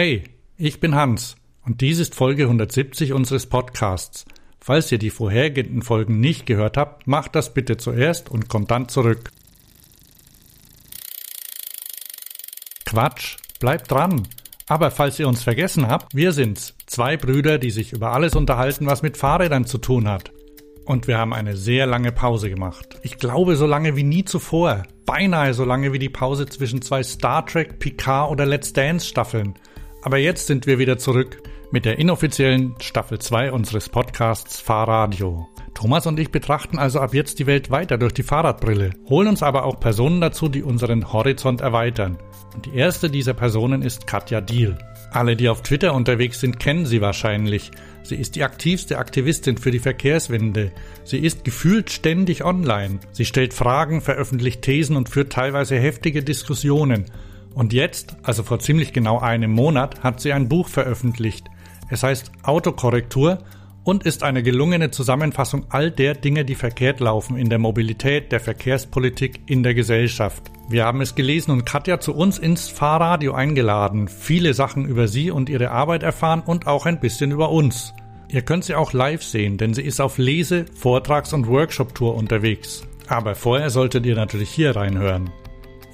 Hey, ich bin Hans und dies ist Folge 170 unseres Podcasts. Falls ihr die vorhergehenden Folgen nicht gehört habt, macht das bitte zuerst und kommt dann zurück. Quatsch, bleibt dran. Aber falls ihr uns vergessen habt, wir sind's. Zwei Brüder, die sich über alles unterhalten, was mit Fahrrädern zu tun hat. Und wir haben eine sehr lange Pause gemacht. Ich glaube, so lange wie nie zuvor. Beinahe so lange wie die Pause zwischen zwei Star Trek, Picard oder Let's Dance Staffeln. Aber jetzt sind wir wieder zurück mit der inoffiziellen Staffel 2 unseres Podcasts Fahrradio. Thomas und ich betrachten also ab jetzt die Welt weiter durch die Fahrradbrille, holen uns aber auch Personen dazu, die unseren Horizont erweitern. Und die erste dieser Personen ist Katja Diel. Alle, die auf Twitter unterwegs sind, kennen sie wahrscheinlich. Sie ist die aktivste Aktivistin für die Verkehrswende. Sie ist gefühlt ständig online. Sie stellt Fragen, veröffentlicht Thesen und führt teilweise heftige Diskussionen. Und jetzt, also vor ziemlich genau einem Monat, hat sie ein Buch veröffentlicht. Es heißt Autokorrektur und ist eine gelungene Zusammenfassung all der Dinge, die verkehrt laufen in der Mobilität, der Verkehrspolitik, in der Gesellschaft. Wir haben es gelesen und Katja zu uns ins Fahrradio eingeladen, viele Sachen über sie und ihre Arbeit erfahren und auch ein bisschen über uns. Ihr könnt sie auch live sehen, denn sie ist auf Lese-, Vortrags- und Workshop-Tour unterwegs. Aber vorher solltet ihr natürlich hier reinhören.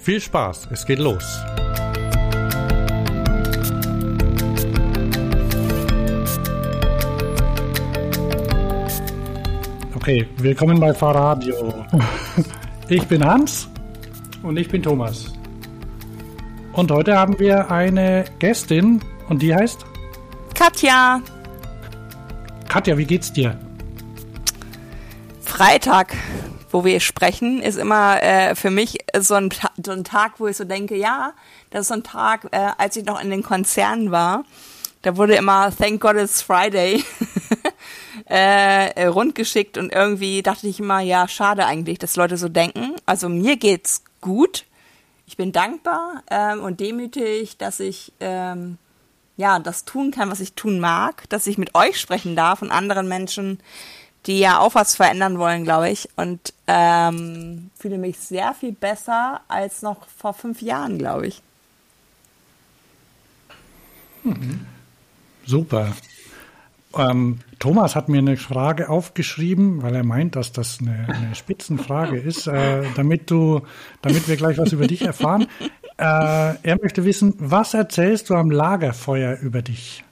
Viel Spaß, es geht los. Okay, willkommen bei Fahrradio. Ich bin Hans. Und ich bin Thomas. Und heute haben wir eine Gästin und die heißt? Katja. Katja, wie geht's dir? Freitag, wo wir sprechen, ist immer äh, für mich so ein, so ein Tag, wo ich so denke, ja, das ist so ein Tag, äh, als ich noch in den Konzernen war, da wurde immer Thank God it's Friday äh, rundgeschickt und irgendwie dachte ich immer, ja, schade eigentlich, dass Leute so denken. Also mir geht's gut. Ich bin dankbar ähm, und demütig, dass ich ähm, ja das tun kann, was ich tun mag, dass ich mit euch sprechen darf und anderen Menschen, die ja auch was verändern wollen, glaube ich. Und ähm, fühle mich sehr viel besser als noch vor fünf Jahren, glaube ich. Mhm. Super. Ähm, Thomas hat mir eine Frage aufgeschrieben, weil er meint, dass das eine, eine Spitzenfrage ist, äh, damit du, damit wir gleich was über dich erfahren. Äh, er möchte wissen, was erzählst du am Lagerfeuer über dich?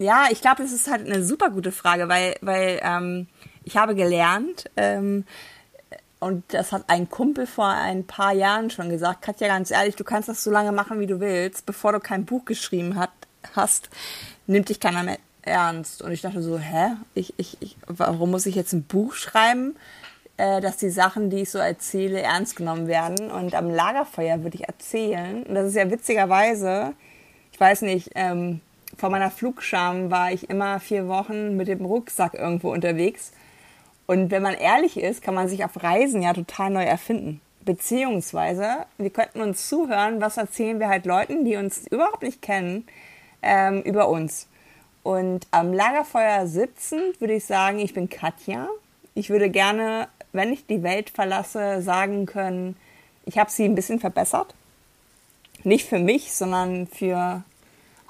Ja, ich glaube, das ist halt eine super gute Frage, weil, weil ähm, ich habe gelernt, ähm, und das hat ein Kumpel vor ein paar Jahren schon gesagt, Katja, ganz ehrlich, du kannst das so lange machen, wie du willst, bevor du kein Buch geschrieben hat, hast, nimmt dich keiner mehr ernst. Und ich dachte so, hä? Ich, ich, ich, warum muss ich jetzt ein Buch schreiben, äh, dass die Sachen, die ich so erzähle, ernst genommen werden? Und am Lagerfeuer würde ich erzählen. Und das ist ja witzigerweise, ich weiß nicht, ähm, vor meiner Flugscham war ich immer vier Wochen mit dem Rucksack irgendwo unterwegs. Und wenn man ehrlich ist, kann man sich auf Reisen ja total neu erfinden. Beziehungsweise, wir könnten uns zuhören, was erzählen wir halt Leuten, die uns überhaupt nicht kennen, ähm, über uns. Und am Lagerfeuer sitzend würde ich sagen, ich bin Katja. Ich würde gerne, wenn ich die Welt verlasse, sagen können, ich habe sie ein bisschen verbessert. Nicht für mich, sondern für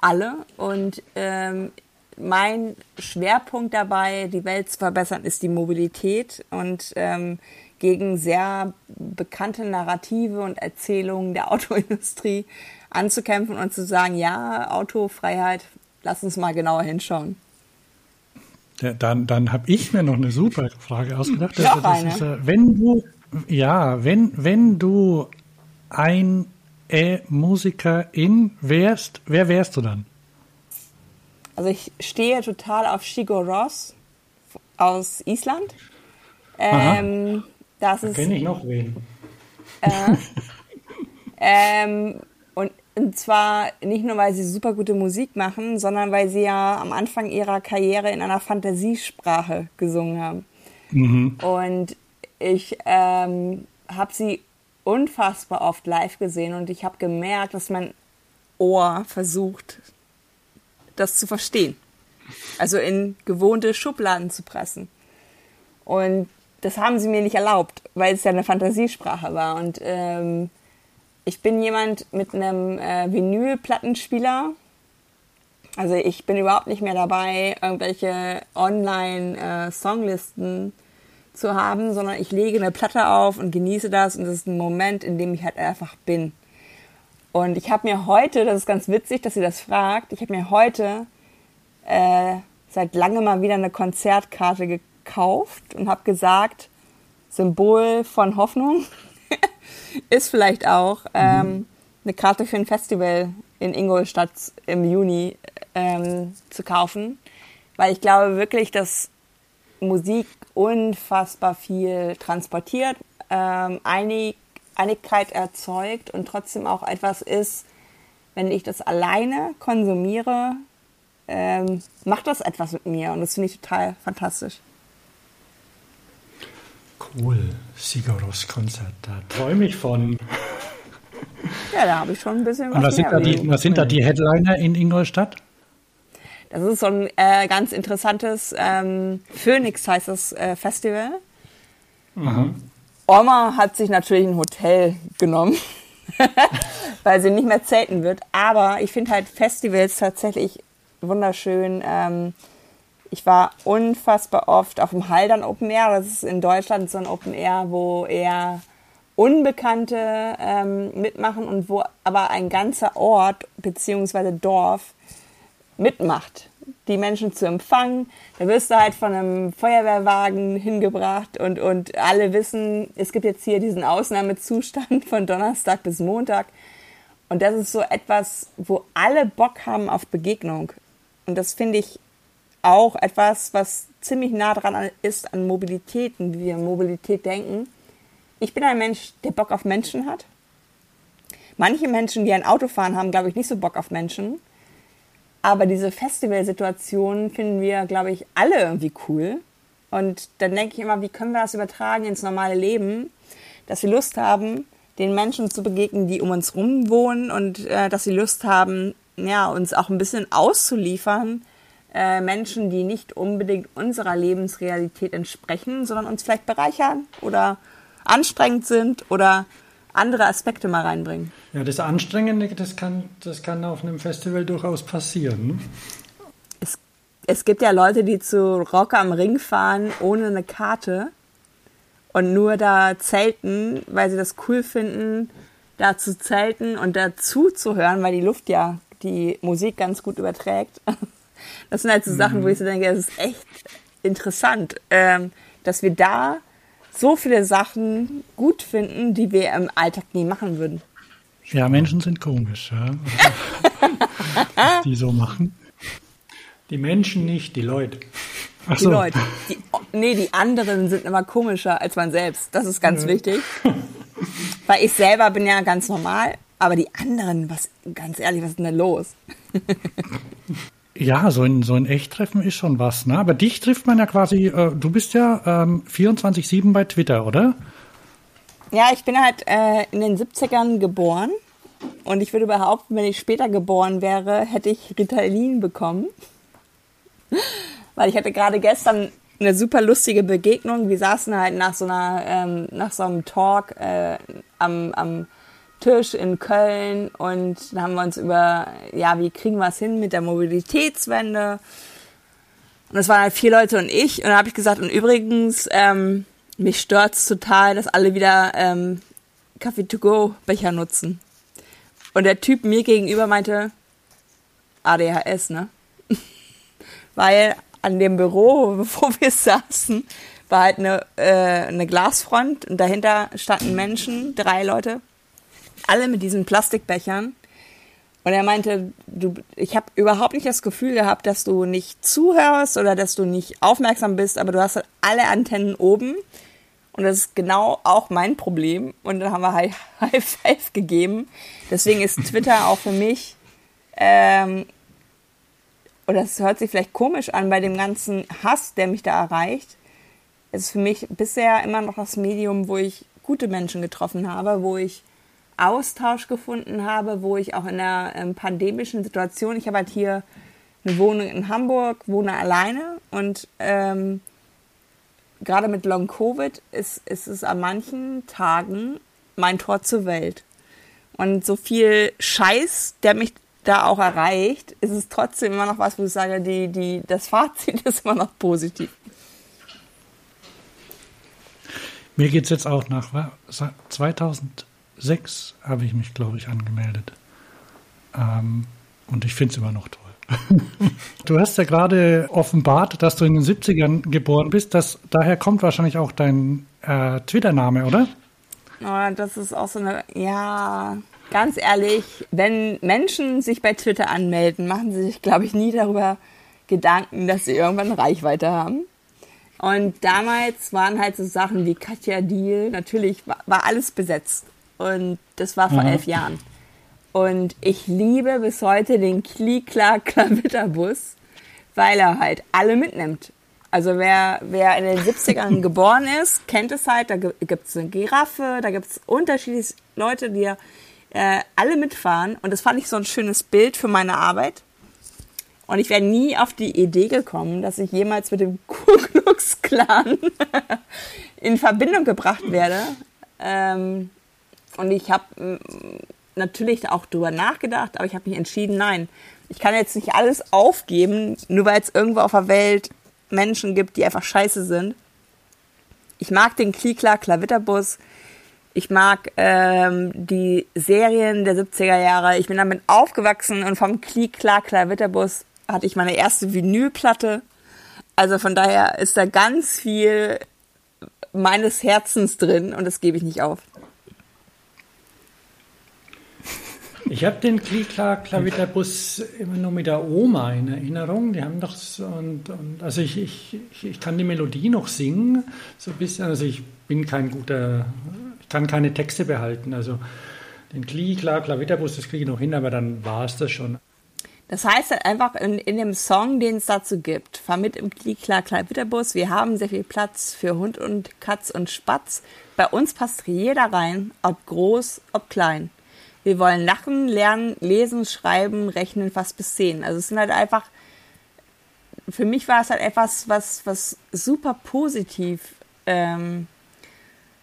alle. Und ähm, mein Schwerpunkt dabei, die Welt zu verbessern, ist die Mobilität und ähm, gegen sehr bekannte Narrative und Erzählungen der Autoindustrie anzukämpfen und zu sagen, ja, Autofreiheit lass uns mal genauer hinschauen. Ja, dann dann habe ich mir noch eine super Frage ausgedacht. Eine. Ist, äh, wenn du, ja, wenn, wenn du ein E-Musikerin wärst, wer wärst du dann? Also ich stehe total auf Shigo Ross aus Island. Ähm, das da kenne ich noch wen. Äh, ähm, und zwar nicht nur, weil sie super gute Musik machen, sondern weil sie ja am Anfang ihrer Karriere in einer Fantasiesprache gesungen haben. Mhm. Und ich ähm, habe sie unfassbar oft live gesehen und ich habe gemerkt, dass mein Ohr versucht, das zu verstehen. Also in gewohnte Schubladen zu pressen. Und das haben sie mir nicht erlaubt, weil es ja eine Fantasiesprache war. Und ähm, ich bin jemand mit einem äh, Vinylplattenspieler. Also ich bin überhaupt nicht mehr dabei, irgendwelche Online-Songlisten äh, zu haben, sondern ich lege eine Platte auf und genieße das. Und das ist ein Moment, in dem ich halt einfach bin. Und ich habe mir heute, das ist ganz witzig, dass sie das fragt, ich habe mir heute äh, seit langem mal wieder eine Konzertkarte gekauft und habe gesagt, Symbol von Hoffnung ist vielleicht auch ähm, eine Karte für ein Festival in Ingolstadt im Juni ähm, zu kaufen, weil ich glaube wirklich, dass Musik unfassbar viel transportiert, ähm, Einig Einigkeit erzeugt und trotzdem auch etwas ist, wenn ich das alleine konsumiere, ähm, macht das etwas mit mir und das finde ich total fantastisch. Cool, Sigaros Konzert, da träume ich von. Ja, da habe ich schon ein bisschen was. Und was sind, da die, was sind da die Headliner in Ingolstadt? Das ist so ein äh, ganz interessantes ähm, Phoenix heißt das äh, Festival. Mhm. Oma hat sich natürlich ein Hotel genommen, weil sie nicht mehr zelten wird. Aber ich finde halt Festivals tatsächlich wunderschön. Ähm, ich war unfassbar oft auf dem Haldern Open Air. Das ist in Deutschland so ein Open Air, wo eher Unbekannte ähm, mitmachen und wo aber ein ganzer Ort bzw. Dorf mitmacht, die Menschen zu empfangen. Da wirst du halt von einem Feuerwehrwagen hingebracht und, und alle wissen, es gibt jetzt hier diesen Ausnahmezustand von Donnerstag bis Montag. Und das ist so etwas, wo alle Bock haben auf Begegnung. Und das finde ich auch etwas, was ziemlich nah dran ist an Mobilität und wie wir Mobilität denken. Ich bin ein Mensch, der Bock auf Menschen hat. Manche Menschen, die ein Auto fahren, haben, glaube ich, nicht so Bock auf Menschen. Aber diese Festivalsituation finden wir, glaube ich, alle irgendwie cool. Und dann denke ich immer, wie können wir das übertragen ins normale Leben, dass wir Lust haben, den Menschen zu begegnen, die um uns rum wohnen und äh, dass sie Lust haben, ja, uns auch ein bisschen auszuliefern, äh, Menschen, die nicht unbedingt unserer Lebensrealität entsprechen, sondern uns vielleicht bereichern oder anstrengend sind oder andere Aspekte mal reinbringen. Ja, das Anstrengende, das kann, das kann auf einem Festival durchaus passieren. Ne? Es, es gibt ja Leute, die zu Rock am Ring fahren ohne eine Karte und nur da zelten, weil sie das cool finden, da zu zelten und dazu zu hören, weil die Luft ja die Musik ganz gut überträgt. Das sind halt so Sachen, wo ich so denke, das ist echt interessant, ähm, dass wir da so viele Sachen gut finden, die wir im Alltag nie machen würden. Ja, Menschen sind komisch, ja. Was die so machen. Die Menschen nicht, die Leute. Ach die so. Leute. Die, nee, die anderen sind immer komischer als man selbst. Das ist ganz ja. wichtig. Weil ich selber bin ja ganz normal, aber die anderen, was, ganz ehrlich, was ist denn da los? Ja, so ein, so ein Echttreffen ist schon was, ne? Aber dich trifft man ja quasi, äh, du bist ja ähm, 24-7 bei Twitter, oder? Ja, ich bin halt äh, in den 70ern geboren und ich würde behaupten, wenn ich später geboren wäre, hätte ich Ritalin bekommen. Weil ich hatte gerade gestern eine super lustige Begegnung. Wir saßen halt nach so einer, ähm, nach so einem Talk äh, am, am Tisch in Köln und dann haben wir uns über, ja, wie kriegen wir es hin mit der Mobilitätswende? Und das waren halt vier Leute und ich. Und dann habe ich gesagt, und übrigens, ähm, mich stört's total, dass alle wieder ähm, Kaffee-to-go-Becher nutzen. Und der Typ mir gegenüber meinte, ADHS, ne? Weil an dem Büro, wo wir saßen, war halt eine, äh, eine Glasfront und dahinter standen Menschen, drei Leute, alle mit diesen Plastikbechern. Und er meinte, du, ich habe überhaupt nicht das Gefühl gehabt, dass du nicht zuhörst oder dass du nicht aufmerksam bist, aber du hast halt alle Antennen oben. Und das ist genau auch mein Problem. Und dann haben wir High, High Five gegeben. Deswegen ist Twitter auch für mich, ähm, und das hört sich vielleicht komisch an bei dem ganzen Hass, der mich da erreicht, ist für mich bisher immer noch das Medium, wo ich gute Menschen getroffen habe, wo ich Austausch gefunden habe, wo ich auch in einer ähm, pandemischen Situation, ich habe halt hier eine Wohnung in Hamburg, wohne alleine und ähm, gerade mit Long Covid ist, ist es an manchen Tagen mein Tor zur Welt. und so viel Scheiß, der mich da auch erreicht, ist es trotzdem immer noch was, wo ich sage, die, die, das Fazit ist immer noch positiv. Mir geht es jetzt auch nach 2006 habe ich mich, glaube ich, angemeldet. Ähm, und ich finde es immer noch toll. du hast ja gerade offenbart, dass du in den 70ern geboren bist. Das, daher kommt wahrscheinlich auch dein äh, Twitter-Name, oder? Oh, das ist auch so eine, ja, ganz ehrlich, wenn Menschen sich bei Twitter anmelden, machen sie sich, glaube ich, nie darüber Gedanken, dass sie irgendwann Reichweite haben. Und damals waren halt so Sachen wie Katja Deal, natürlich war, war alles besetzt. Und das war vor mhm. elf Jahren. Und ich liebe bis heute den Klikla-Klavitterbus, weil er halt alle mitnimmt. Also wer, wer in den 70ern geboren ist, kennt es halt. Da gibt es eine Giraffe, da gibt es unterschiedliche Leute, die äh, alle mitfahren. Und das fand ich so ein schönes Bild für meine Arbeit. Und ich wäre nie auf die Idee gekommen, dass ich jemals mit dem Ku Klux Klan in Verbindung gebracht werde. Ähm, und ich habe natürlich auch drüber nachgedacht, aber ich habe mich entschieden, nein, ich kann jetzt nicht alles aufgeben, nur weil es irgendwo auf der Welt Menschen gibt, die einfach scheiße sind. Ich mag den Klikla Klavitterbus. Ich mag ähm, die Serien der 70er Jahre. Ich bin damit aufgewachsen und vom Klikla Klavitterbus hatte ich meine erste Vinylplatte. Also von daher ist da ganz viel meines Herzens drin und das gebe ich nicht auf. Ich habe den Klavitterbus immer nur mit der Oma in Erinnerung. Die haben doch so, und, und also ich, ich, ich kann die Melodie noch singen, so ein bisschen. Also ich bin kein guter, ich kann keine Texte behalten. Also den Klikla Klavitterbus, das kriege ich noch hin, aber dann war es das schon. Das heißt halt einfach in, in dem Song, den es dazu gibt, fahr mit im Klikla Klavitterbus, wir haben sehr viel Platz für Hund und Katz und Spatz. Bei uns passt jeder rein, ob groß, ob klein. Wir wollen lachen, lernen, lesen, schreiben, rechnen, fast bis zehn. Also es sind halt einfach, für mich war es halt etwas, was, was super positiv ähm,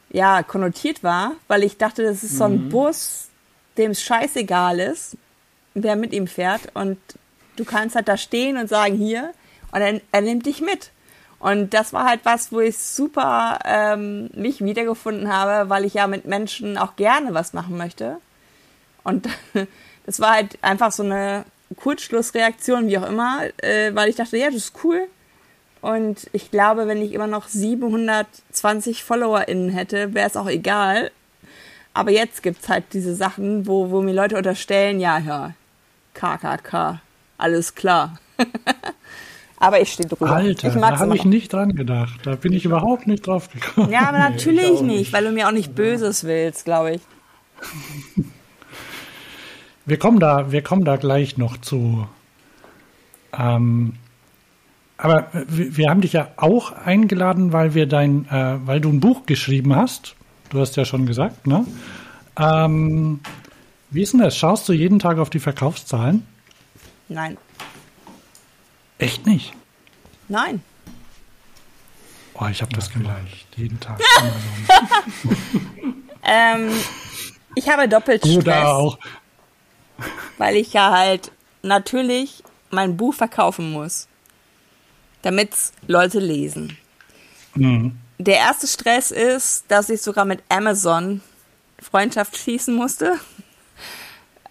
ja, konnotiert war, weil ich dachte, das ist so ein mhm. Bus, dem es scheißegal ist, wer mit ihm fährt. Und du kannst halt da stehen und sagen, hier, und er, er nimmt dich mit. Und das war halt was, wo ich super ähm, mich wiedergefunden habe, weil ich ja mit Menschen auch gerne was machen möchte. Und das war halt einfach so eine Kurzschlussreaktion, wie auch immer, äh, weil ich dachte, ja, das ist cool. Und ich glaube, wenn ich immer noch 720 FollowerInnen hätte, wäre es auch egal. Aber jetzt gibt es halt diese Sachen, wo, wo mir Leute unterstellen, ja, ja, KKK, alles klar. aber ich stehe drüber. Alter, da habe ich nicht dran gedacht. Da bin ich überhaupt nicht drauf gekommen. Ja, aber natürlich nee, nicht, weil du mir auch nicht Böses willst, glaube ich. Wir kommen da, wir kommen da gleich noch zu. Ähm, aber wir, wir haben dich ja auch eingeladen, weil wir dein, äh, weil du ein Buch geschrieben hast. Du hast ja schon gesagt, ne? Ähm, wie ist denn das? Schaust du jeden Tag auf die Verkaufszahlen? Nein. Echt nicht? Nein. Oh, ich habe das gemacht. Jeden Tag. ähm, ich habe doppelt Stress. Oder auch weil ich ja halt natürlich mein Buch verkaufen muss, damit Leute lesen. Mhm. Der erste Stress ist, dass ich sogar mit Amazon Freundschaft schließen musste,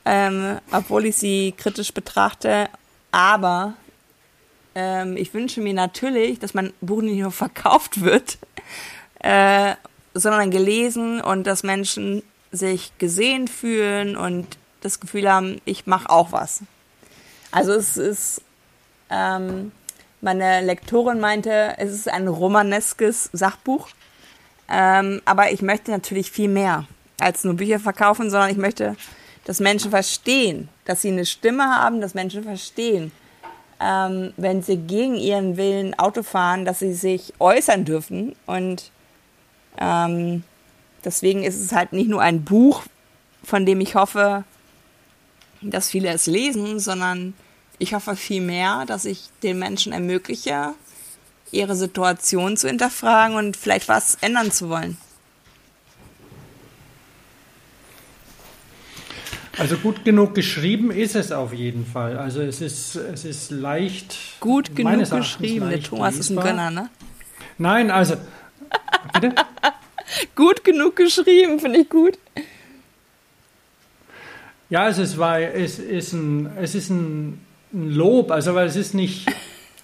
ähm, obwohl ich sie kritisch betrachte. Aber ähm, ich wünsche mir natürlich, dass mein Buch nicht nur verkauft wird, äh, sondern gelesen und dass Menschen sich gesehen fühlen und das Gefühl haben, ich mache auch was. Also es ist, ähm, meine Lektorin meinte, es ist ein romaneskes Sachbuch, ähm, aber ich möchte natürlich viel mehr als nur Bücher verkaufen, sondern ich möchte, dass Menschen verstehen, dass sie eine Stimme haben, dass Menschen verstehen, ähm, wenn sie gegen ihren Willen Auto fahren, dass sie sich äußern dürfen und ähm, deswegen ist es halt nicht nur ein Buch, von dem ich hoffe, dass viele es lesen, sondern ich hoffe vielmehr, dass ich den Menschen ermögliche, ihre Situation zu hinterfragen und vielleicht was ändern zu wollen. Also gut genug geschrieben ist es auf jeden Fall. Also es ist, es ist leicht. Gut genug geschrieben. Der Thomas lesbar. ist ein Gönner, ne? Nein, also. Bitte? gut genug geschrieben, finde ich gut. Ja, es ist, weil es ist ein, es ist ein, ein Lob, also weil es ist nicht.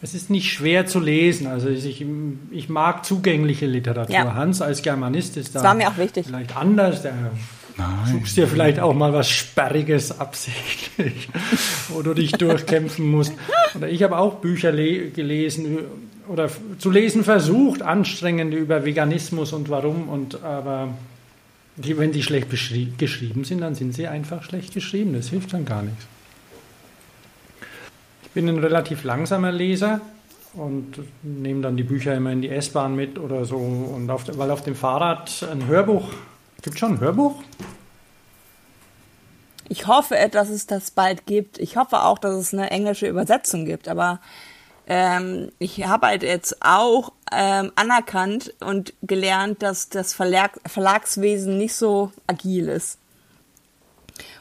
Es ist nicht schwer zu lesen. Also ich, ich mag zugängliche Literatur. Ja. Hans als Germanist ist da das war mir auch wichtig. vielleicht anders. Der Nein. Suchst dir vielleicht auch mal was Sperriges absichtlich, wo du dich durchkämpfen musst. Oder ich habe auch Bücher gelesen oder zu lesen versucht, anstrengende über Veganismus und warum. Und aber die, wenn die schlecht geschrieben sind, dann sind sie einfach schlecht geschrieben. Das hilft dann gar nichts. Ich bin ein relativ langsamer Leser und nehme dann die Bücher immer in die S-Bahn mit oder so. Und auf, weil auf dem Fahrrad ein Hörbuch Gibt schon ein Hörbuch? Ich hoffe, dass es das bald gibt. Ich hoffe auch, dass es eine englische Übersetzung gibt. Aber ähm, ich habe halt jetzt auch ähm, anerkannt und gelernt, dass das Verlag Verlagswesen nicht so agil ist.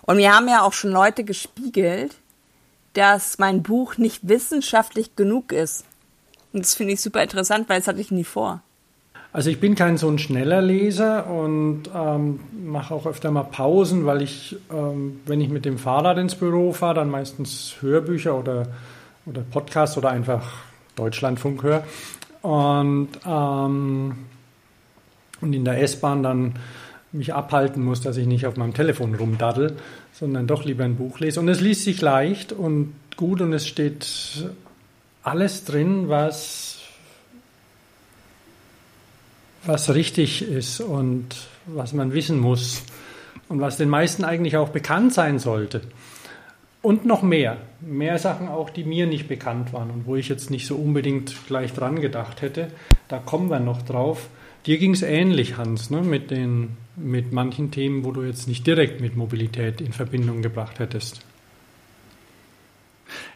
Und mir haben ja auch schon Leute gespiegelt, dass mein Buch nicht wissenschaftlich genug ist. Und das finde ich super interessant, weil das hatte ich nie vor. Also ich bin kein so ein schneller Leser und ähm, mache auch öfter mal Pausen, weil ich, ähm, wenn ich mit dem Fahrrad ins Büro fahre, dann meistens Hörbücher oder, oder Podcasts oder einfach Deutschlandfunk höre. Und, ähm, und in der S-Bahn dann mich abhalten muss, dass ich nicht auf meinem Telefon rumdaddel, sondern doch lieber ein Buch lese. Und es liest sich leicht und gut und es steht alles drin, was was richtig ist und was man wissen muss und was den meisten eigentlich auch bekannt sein sollte. Und noch mehr. Mehr Sachen auch, die mir nicht bekannt waren und wo ich jetzt nicht so unbedingt gleich dran gedacht hätte. Da kommen wir noch drauf. Dir ging es ähnlich, Hans, ne? mit, den, mit manchen Themen, wo du jetzt nicht direkt mit Mobilität in Verbindung gebracht hättest.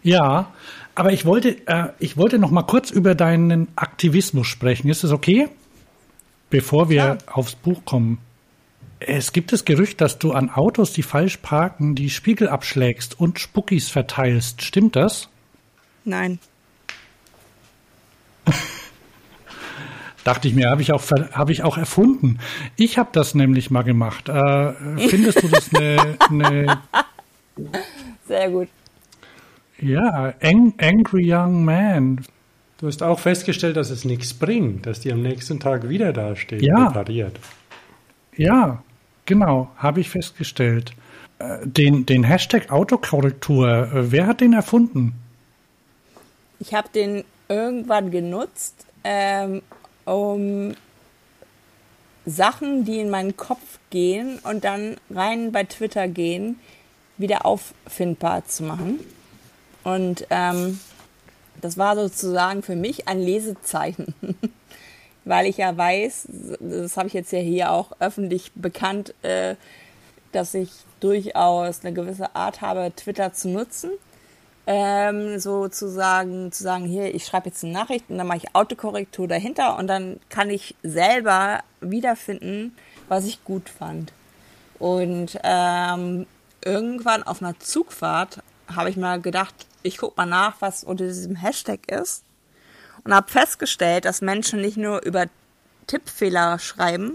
Ja, aber ich wollte, äh, ich wollte noch mal kurz über deinen Aktivismus sprechen. Ist das okay? Bevor wir ja. aufs Buch kommen. Es gibt das Gerücht, dass du an Autos, die falsch parken, die Spiegel abschlägst und Spuckis verteilst. Stimmt das? Nein. Dachte ich mir, habe ich, auch, hab ich auch erfunden. Ich habe das nämlich mal gemacht. Äh, findest du das eine. Ne Sehr gut. Ja, Angry Young Man. Du hast auch festgestellt, dass es nichts bringt, dass die am nächsten Tag wieder dasteht, ja. repariert. Ja, genau, habe ich festgestellt. Äh, den, den Hashtag Autokorrektur, äh, wer hat den erfunden? Ich habe den irgendwann genutzt, ähm, um Sachen, die in meinen Kopf gehen und dann rein bei Twitter gehen, wieder auffindbar zu machen. Und ähm, das war sozusagen für mich ein Lesezeichen, weil ich ja weiß, das habe ich jetzt ja hier auch öffentlich bekannt, äh, dass ich durchaus eine gewisse Art habe, Twitter zu nutzen. Ähm, sozusagen zu sagen, hier, ich schreibe jetzt eine Nachricht und dann mache ich Autokorrektur dahinter und dann kann ich selber wiederfinden, was ich gut fand. Und ähm, irgendwann auf einer Zugfahrt habe ich mal gedacht, ich gucke mal nach, was unter diesem Hashtag ist. Und habe festgestellt, dass Menschen nicht nur über Tippfehler schreiben,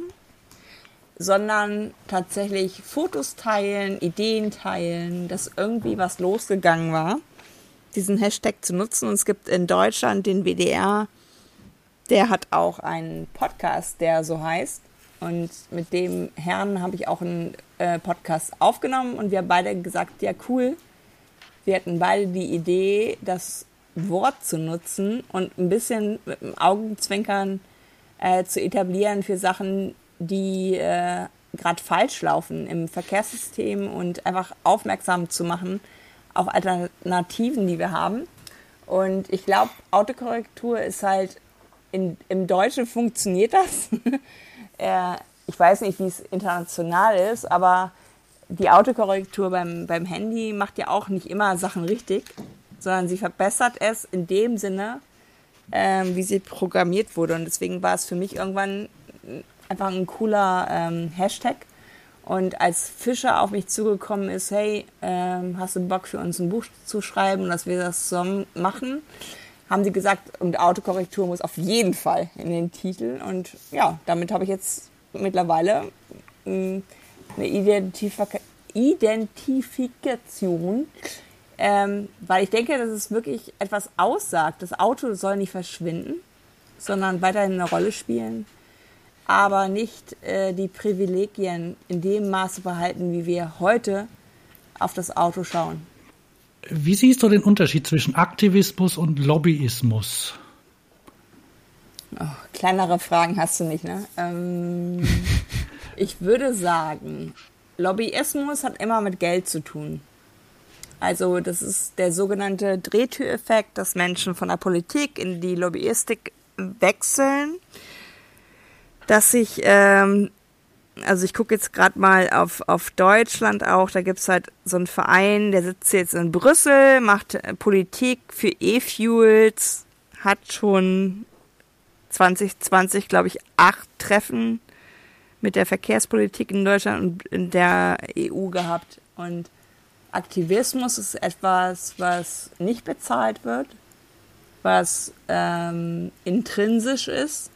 sondern tatsächlich Fotos teilen, Ideen teilen, dass irgendwie was losgegangen war, diesen Hashtag zu nutzen. Und es gibt in Deutschland den WDR, der hat auch einen Podcast, der so heißt. Und mit dem Herrn habe ich auch einen äh, Podcast aufgenommen und wir haben beide gesagt, ja cool, wir hatten beide die Idee, das Wort zu nutzen und ein bisschen mit dem Augenzwinkern äh, zu etablieren für Sachen, die äh, gerade falsch laufen im Verkehrssystem und einfach aufmerksam zu machen auf Alternativen, die wir haben. Und ich glaube, Autokorrektur ist halt in, im Deutschen funktioniert das. äh, ich weiß nicht, wie es international ist, aber die Autokorrektur beim, beim Handy macht ja auch nicht immer Sachen richtig, sondern sie verbessert es in dem Sinne, ähm, wie sie programmiert wurde. Und deswegen war es für mich irgendwann einfach ein cooler ähm, Hashtag. Und als Fischer auf mich zugekommen ist, hey, ähm, hast du Bock für uns ein Buch zu schreiben, dass wir das zusammen machen, haben sie gesagt, und Autokorrektur muss auf jeden Fall in den Titel. Und ja, damit habe ich jetzt mittlerweile mh, eine Identifika Identifikation, ähm, weil ich denke, dass es wirklich etwas aussagt. Das Auto soll nicht verschwinden, sondern weiterhin eine Rolle spielen, aber nicht äh, die Privilegien in dem Maße behalten, wie wir heute auf das Auto schauen. Wie siehst du den Unterschied zwischen Aktivismus und Lobbyismus? Oh, kleinere Fragen hast du nicht, ne? Ähm, ich würde sagen, Lobbyismus hat immer mit Geld zu tun. Also das ist der sogenannte Drehtüreffekt, dass Menschen von der Politik in die Lobbyistik wechseln. Dass sich, ähm, also ich gucke jetzt gerade mal auf, auf Deutschland auch, da gibt es halt so einen Verein, der sitzt jetzt in Brüssel, macht Politik für E-Fuels, hat schon 2020, glaube ich, acht Treffen mit der Verkehrspolitik in Deutschland und in der EU gehabt. Und Aktivismus ist etwas, was nicht bezahlt wird, was ähm, intrinsisch ist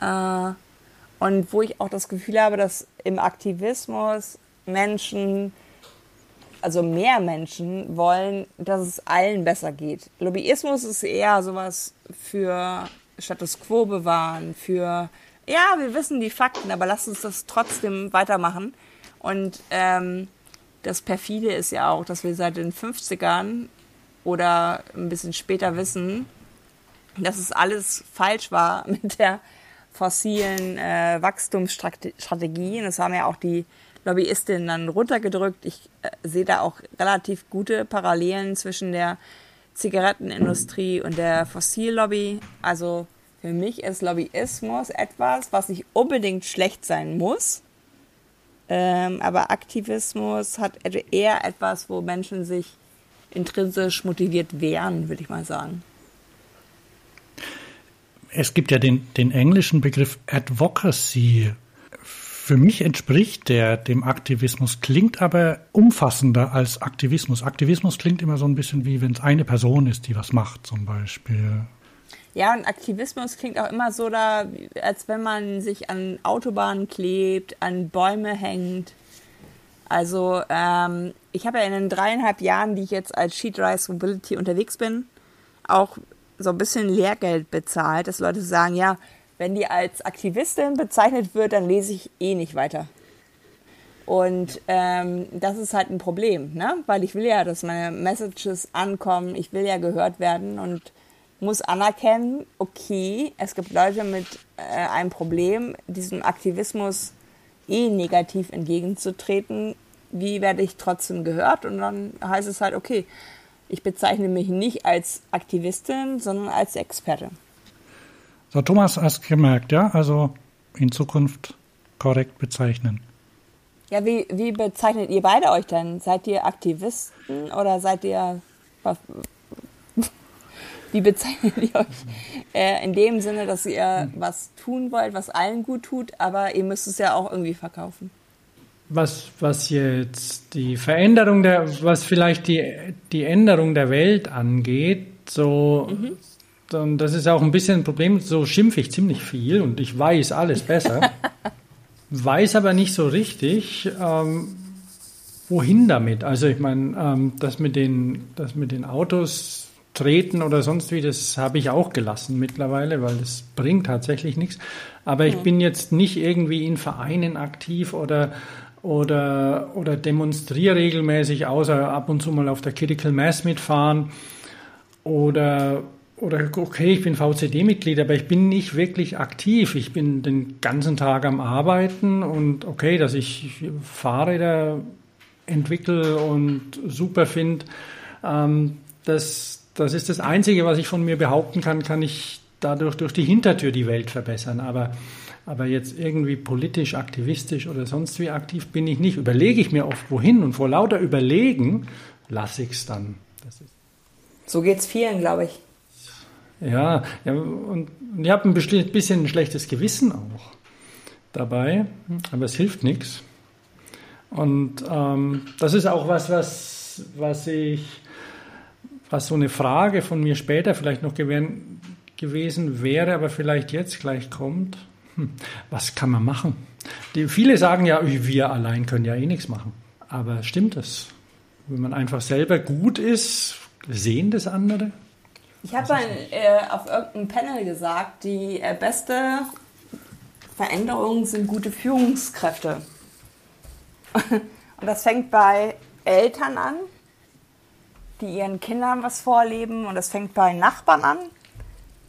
äh, und wo ich auch das Gefühl habe, dass im Aktivismus Menschen, also mehr Menschen wollen, dass es allen besser geht. Lobbyismus ist eher sowas für Status quo bewahren, für ja, wir wissen die Fakten, aber lass uns das trotzdem weitermachen. Und ähm, das perfide ist ja auch, dass wir seit den 50ern oder ein bisschen später wissen, dass es alles falsch war mit der fossilen äh, Wachstumsstrategie. Und das haben ja auch die Lobbyistinnen dann runtergedrückt. Ich äh, sehe da auch relativ gute Parallelen zwischen der Zigarettenindustrie und der Fossillobby. Also für mich ist Lobbyismus etwas, was nicht unbedingt schlecht sein muss, ähm, aber Aktivismus hat eher etwas, wo Menschen sich intrinsisch motiviert wehren, würde ich mal sagen. Es gibt ja den, den englischen Begriff Advocacy. Für mich entspricht der dem Aktivismus, klingt aber umfassender als Aktivismus. Aktivismus klingt immer so ein bisschen wie, wenn es eine Person ist, die was macht, zum Beispiel. Ja, und Aktivismus klingt auch immer so da, als wenn man sich an Autobahnen klebt, an Bäume hängt. Also ähm, ich habe ja in den dreieinhalb Jahren, die ich jetzt als Sheet Rise Mobility unterwegs bin, auch so ein bisschen Lehrgeld bezahlt, dass Leute sagen, ja, wenn die als Aktivistin bezeichnet wird, dann lese ich eh nicht weiter. Und ähm, das ist halt ein Problem, ne? Weil ich will ja, dass meine Messages ankommen, ich will ja gehört werden und muss anerkennen, okay, es gibt Leute mit äh, einem Problem, diesem Aktivismus eh negativ entgegenzutreten. Wie werde ich trotzdem gehört? Und dann heißt es halt, okay, ich bezeichne mich nicht als Aktivistin, sondern als Experte. So, Thomas, hast gemerkt, ja? Also in Zukunft korrekt bezeichnen. Ja, wie, wie bezeichnet ihr beide euch denn? Seid ihr Aktivisten oder seid ihr wie bezeichnet ihr euch? Äh, in dem Sinne, dass ihr was tun wollt, was allen gut tut, aber ihr müsst es ja auch irgendwie verkaufen. Was, was jetzt die Veränderung der, was vielleicht die, die Änderung der Welt angeht, so, mhm. das ist auch ein bisschen ein Problem, so schimpfe ich ziemlich viel und ich weiß alles besser, weiß aber nicht so richtig, ähm, wohin damit. Also ich meine, ähm, das, mit den, das mit den Autos treten oder sonst wie, das habe ich auch gelassen mittlerweile, weil das bringt tatsächlich nichts. Aber ich bin jetzt nicht irgendwie in Vereinen aktiv oder oder oder demonstriere regelmäßig, außer ab und zu mal auf der Critical Mass mitfahren oder oder okay, ich bin VCD-Mitglied, aber ich bin nicht wirklich aktiv. Ich bin den ganzen Tag am Arbeiten und okay, dass ich Fahrräder entwickle und super finde, ähm, das, das ist das Einzige, was ich von mir behaupten kann, kann ich dadurch durch die Hintertür die Welt verbessern. Aber, aber jetzt irgendwie politisch, aktivistisch oder sonst wie aktiv bin ich nicht. Überlege ich mir oft wohin und vor lauter Überlegen lasse ich es dann. so geht es vielen, glaube ich. Ja, ja und ich habe ein bisschen ein schlechtes Gewissen auch dabei, aber es hilft nichts. Und ähm, das ist auch was, was, was ich, was so eine Frage von mir später vielleicht noch gewesen, gewesen wäre, aber vielleicht jetzt gleich kommt. Hm, was kann man machen? Die, viele sagen ja, wir allein können ja eh nichts machen. Aber stimmt das? Wenn man einfach selber gut ist, sehen das andere? Ich habe äh, auf irgendeinem Panel gesagt, die äh, beste Veränderung sind gute Führungskräfte. Und das fängt bei Eltern an, die ihren Kindern was vorleben. Und das fängt bei Nachbarn an,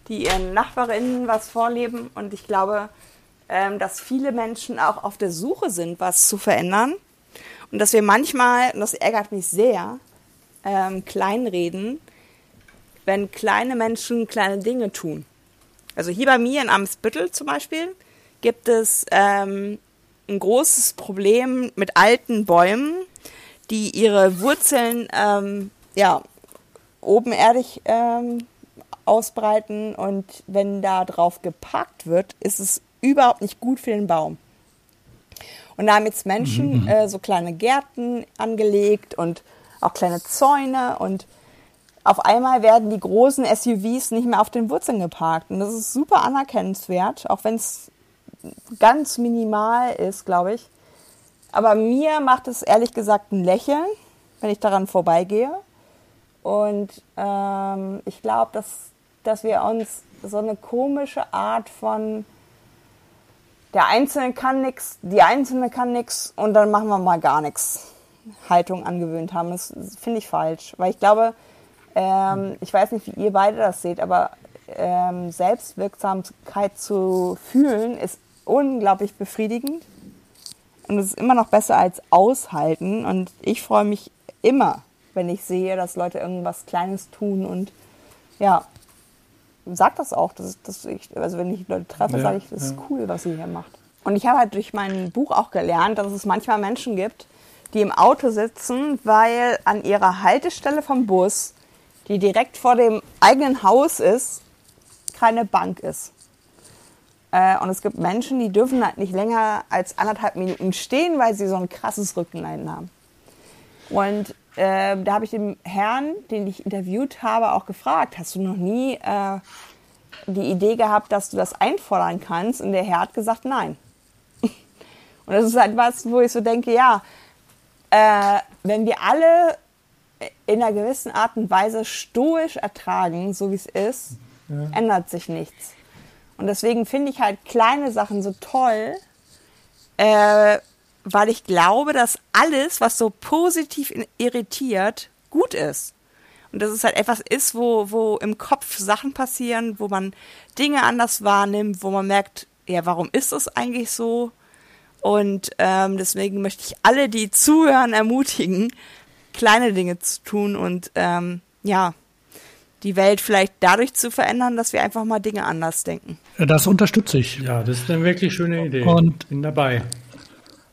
die ihren Nachbarinnen was vorleben. Und ich glaube, ähm, dass viele Menschen auch auf der Suche sind, was zu verändern. Und dass wir manchmal, und das ärgert mich sehr, ähm, kleinreden, wenn kleine Menschen kleine Dinge tun. Also hier bei mir in Amsbüttel zum Beispiel gibt es ähm, ein großes Problem mit alten Bäumen, die ihre Wurzeln ähm, ja, obenerdig ähm, ausbreiten und wenn da drauf geparkt wird, ist es überhaupt nicht gut für den Baum. Und da haben jetzt Menschen mhm. äh, so kleine Gärten angelegt und auch kleine Zäune und auf einmal werden die großen SUVs nicht mehr auf den Wurzeln geparkt. Und das ist super anerkennenswert, auch wenn es ganz minimal ist, glaube ich. Aber mir macht es ehrlich gesagt ein Lächeln, wenn ich daran vorbeigehe. Und ähm, ich glaube, dass, dass wir uns so eine komische Art von der Einzelne kann nichts, die Einzelne kann nichts und dann machen wir mal gar nichts Haltung angewöhnt haben. Das finde ich falsch, weil ich glaube, ähm, ich weiß nicht, wie ihr beide das seht, aber ähm, Selbstwirksamkeit zu fühlen ist unglaublich befriedigend. Und es ist immer noch besser als aushalten. Und ich freue mich immer, wenn ich sehe, dass Leute irgendwas Kleines tun und ja, sag das auch. Das, das ich, also wenn ich Leute treffe, ja, sage ich, das ist cool, was ihr hier macht. Und ich habe halt durch mein Buch auch gelernt, dass es manchmal Menschen gibt, die im Auto sitzen, weil an ihrer Haltestelle vom Bus, die direkt vor dem eigenen Haus ist, keine Bank ist. Äh, und es gibt Menschen, die dürfen halt nicht länger als anderthalb Minuten stehen, weil sie so ein krasses Rückenleiden haben. Und äh, da habe ich den Herrn, den ich interviewt habe, auch gefragt, hast du noch nie äh, die Idee gehabt, dass du das einfordern kannst? Und der Herr hat gesagt, nein. Und das ist halt was, wo ich so denke, ja, äh, wenn wir alle in einer gewissen Art und Weise stoisch ertragen, so wie es ist, ja. ändert sich nichts. Und deswegen finde ich halt kleine Sachen so toll, äh, weil ich glaube, dass alles, was so positiv irritiert, gut ist. Und dass es halt etwas ist, wo, wo im Kopf Sachen passieren, wo man Dinge anders wahrnimmt, wo man merkt, ja, warum ist das eigentlich so? Und ähm, deswegen möchte ich alle, die zuhören, ermutigen, kleine Dinge zu tun und ähm, ja, die Welt vielleicht dadurch zu verändern, dass wir einfach mal Dinge anders denken. Das unterstütze ich. Ja, das ist eine wirklich schöne Idee. Und bin dabei.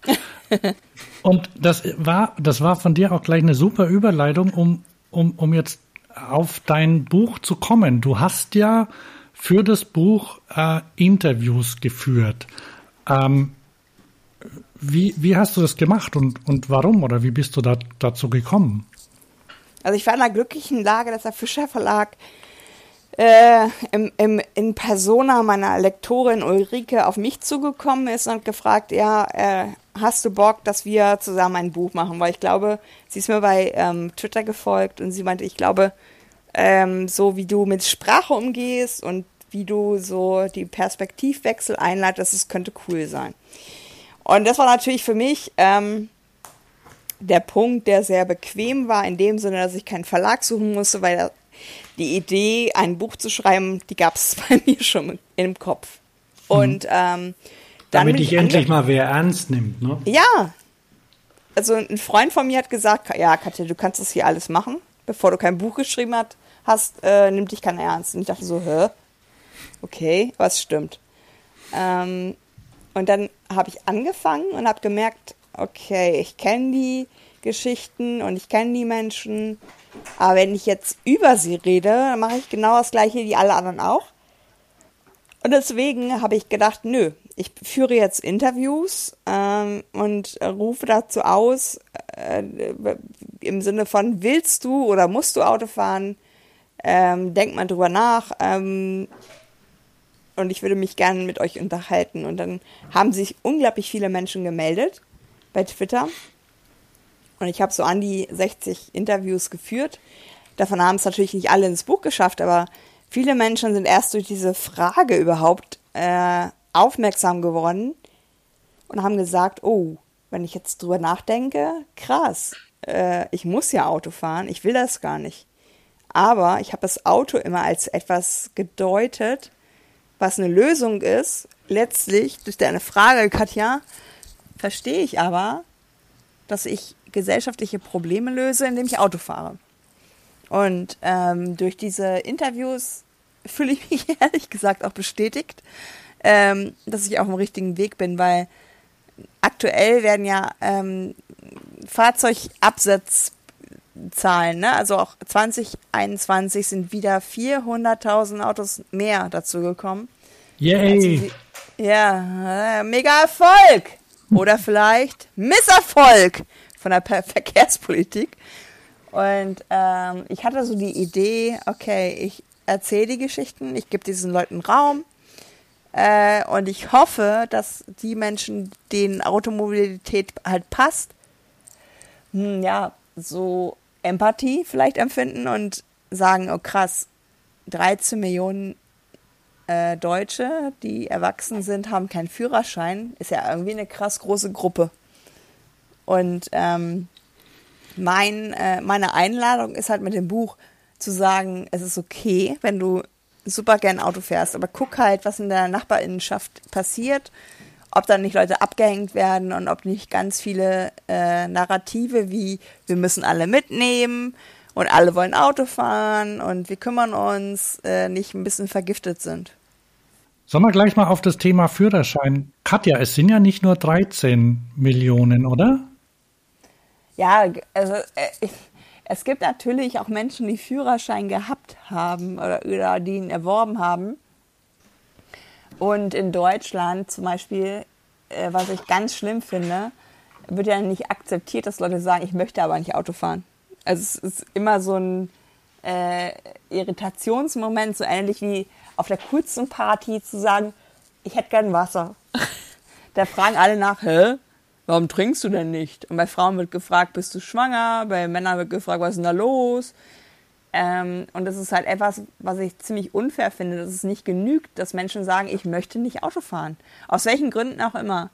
Und das war, das war von dir auch gleich eine super Überleitung, um, um, um jetzt auf dein Buch zu kommen. Du hast ja für das Buch äh, Interviews geführt. Ähm, wie, wie hast du das gemacht und, und warum oder wie bist du da, dazu gekommen? Also ich war in der glücklichen Lage, dass der Fischer Verlag äh, im, im, in Persona meiner Lektorin Ulrike auf mich zugekommen ist und gefragt, ja, äh, hast du Bock, dass wir zusammen ein Buch machen? Weil ich glaube, sie ist mir bei ähm, Twitter gefolgt und sie meinte, ich glaube, ähm, so wie du mit Sprache umgehst und wie du so die Perspektivwechsel einleitest, das könnte cool sein. Und das war natürlich für mich ähm, der Punkt, der sehr bequem war, in dem Sinne, dass ich keinen Verlag suchen musste, weil die Idee, ein Buch zu schreiben, die gab es bei mir schon im Kopf. Und mhm. ähm, damit dich endlich mal wer ernst nimmt, ne? Ja. Also ein Freund von mir hat gesagt, ja, Katja, du kannst das hier alles machen, bevor du kein Buch geschrieben hast, hast äh, nimmt dich keiner ernst. Und ich dachte so, hä? Okay, was stimmt? Ähm, und dann habe ich angefangen und habe gemerkt, okay, ich kenne die Geschichten und ich kenne die Menschen, aber wenn ich jetzt über sie rede, dann mache ich genau das gleiche wie alle anderen auch. Und deswegen habe ich gedacht, nö, ich führe jetzt Interviews ähm, und rufe dazu aus, äh, im Sinne von, willst du oder musst du Auto fahren? Ähm, denk mal drüber nach. Ähm, und ich würde mich gerne mit euch unterhalten. Und dann haben sich unglaublich viele Menschen gemeldet bei Twitter. Und ich habe so an die 60 Interviews geführt. Davon haben es natürlich nicht alle ins Buch geschafft, aber viele Menschen sind erst durch diese Frage überhaupt äh, aufmerksam geworden und haben gesagt, oh, wenn ich jetzt drüber nachdenke, krass, äh, ich muss ja Auto fahren, ich will das gar nicht. Aber ich habe das Auto immer als etwas gedeutet, was eine Lösung ist. Letztlich, durch deine Frage, Katja, verstehe ich aber, dass ich gesellschaftliche Probleme löse, indem ich Auto fahre. Und ähm, durch diese Interviews fühle ich mich ehrlich gesagt auch bestätigt, ähm, dass ich auf dem richtigen Weg bin, weil aktuell werden ja ähm, Fahrzeugabsatzzahlen, ne? also auch 2021 sind wieder 400.000 Autos mehr dazu gekommen. Yay! ja, äh, mega Erfolg! Oder vielleicht Misserfolg von der Verkehrspolitik. Und ähm, ich hatte so die Idee, okay, ich erzähle die Geschichten, ich gebe diesen Leuten Raum, äh, und ich hoffe, dass die Menschen, denen Automobilität halt passt, hm, ja, so Empathie vielleicht empfinden und sagen, oh krass, 13 Millionen äh, Deutsche, die erwachsen sind, haben keinen Führerschein. Ist ja irgendwie eine krass große Gruppe. Und ähm, mein, äh, meine Einladung ist halt mit dem Buch zu sagen, es ist okay, wenn du super gern Auto fährst, aber guck halt, was in der Nachbarinnenschaft passiert, ob da nicht Leute abgehängt werden und ob nicht ganz viele äh, Narrative wie wir müssen alle mitnehmen und alle wollen Auto fahren und wir kümmern uns äh, nicht ein bisschen vergiftet sind. Sollen wir gleich mal auf das Thema Führerschein. Katja, es sind ja nicht nur 13 Millionen, oder? Ja, also äh, ich, es gibt natürlich auch Menschen, die Führerschein gehabt haben oder, oder die ihn erworben haben. Und in Deutschland zum Beispiel, äh, was ich ganz schlimm finde, wird ja nicht akzeptiert, dass Leute sagen, ich möchte aber nicht Auto fahren. Also es ist immer so ein äh, Irritationsmoment, so ähnlich wie auf der coolsten Party zu sagen, ich hätte gern Wasser. da fragen alle nach, hä? Warum trinkst du denn nicht? Und bei Frauen wird gefragt, bist du schwanger? Bei Männern wird gefragt, was ist denn da los? Ähm, und das ist halt etwas, was ich ziemlich unfair finde, dass es nicht genügt, dass Menschen sagen, ich möchte nicht Auto fahren. Aus welchen Gründen auch immer.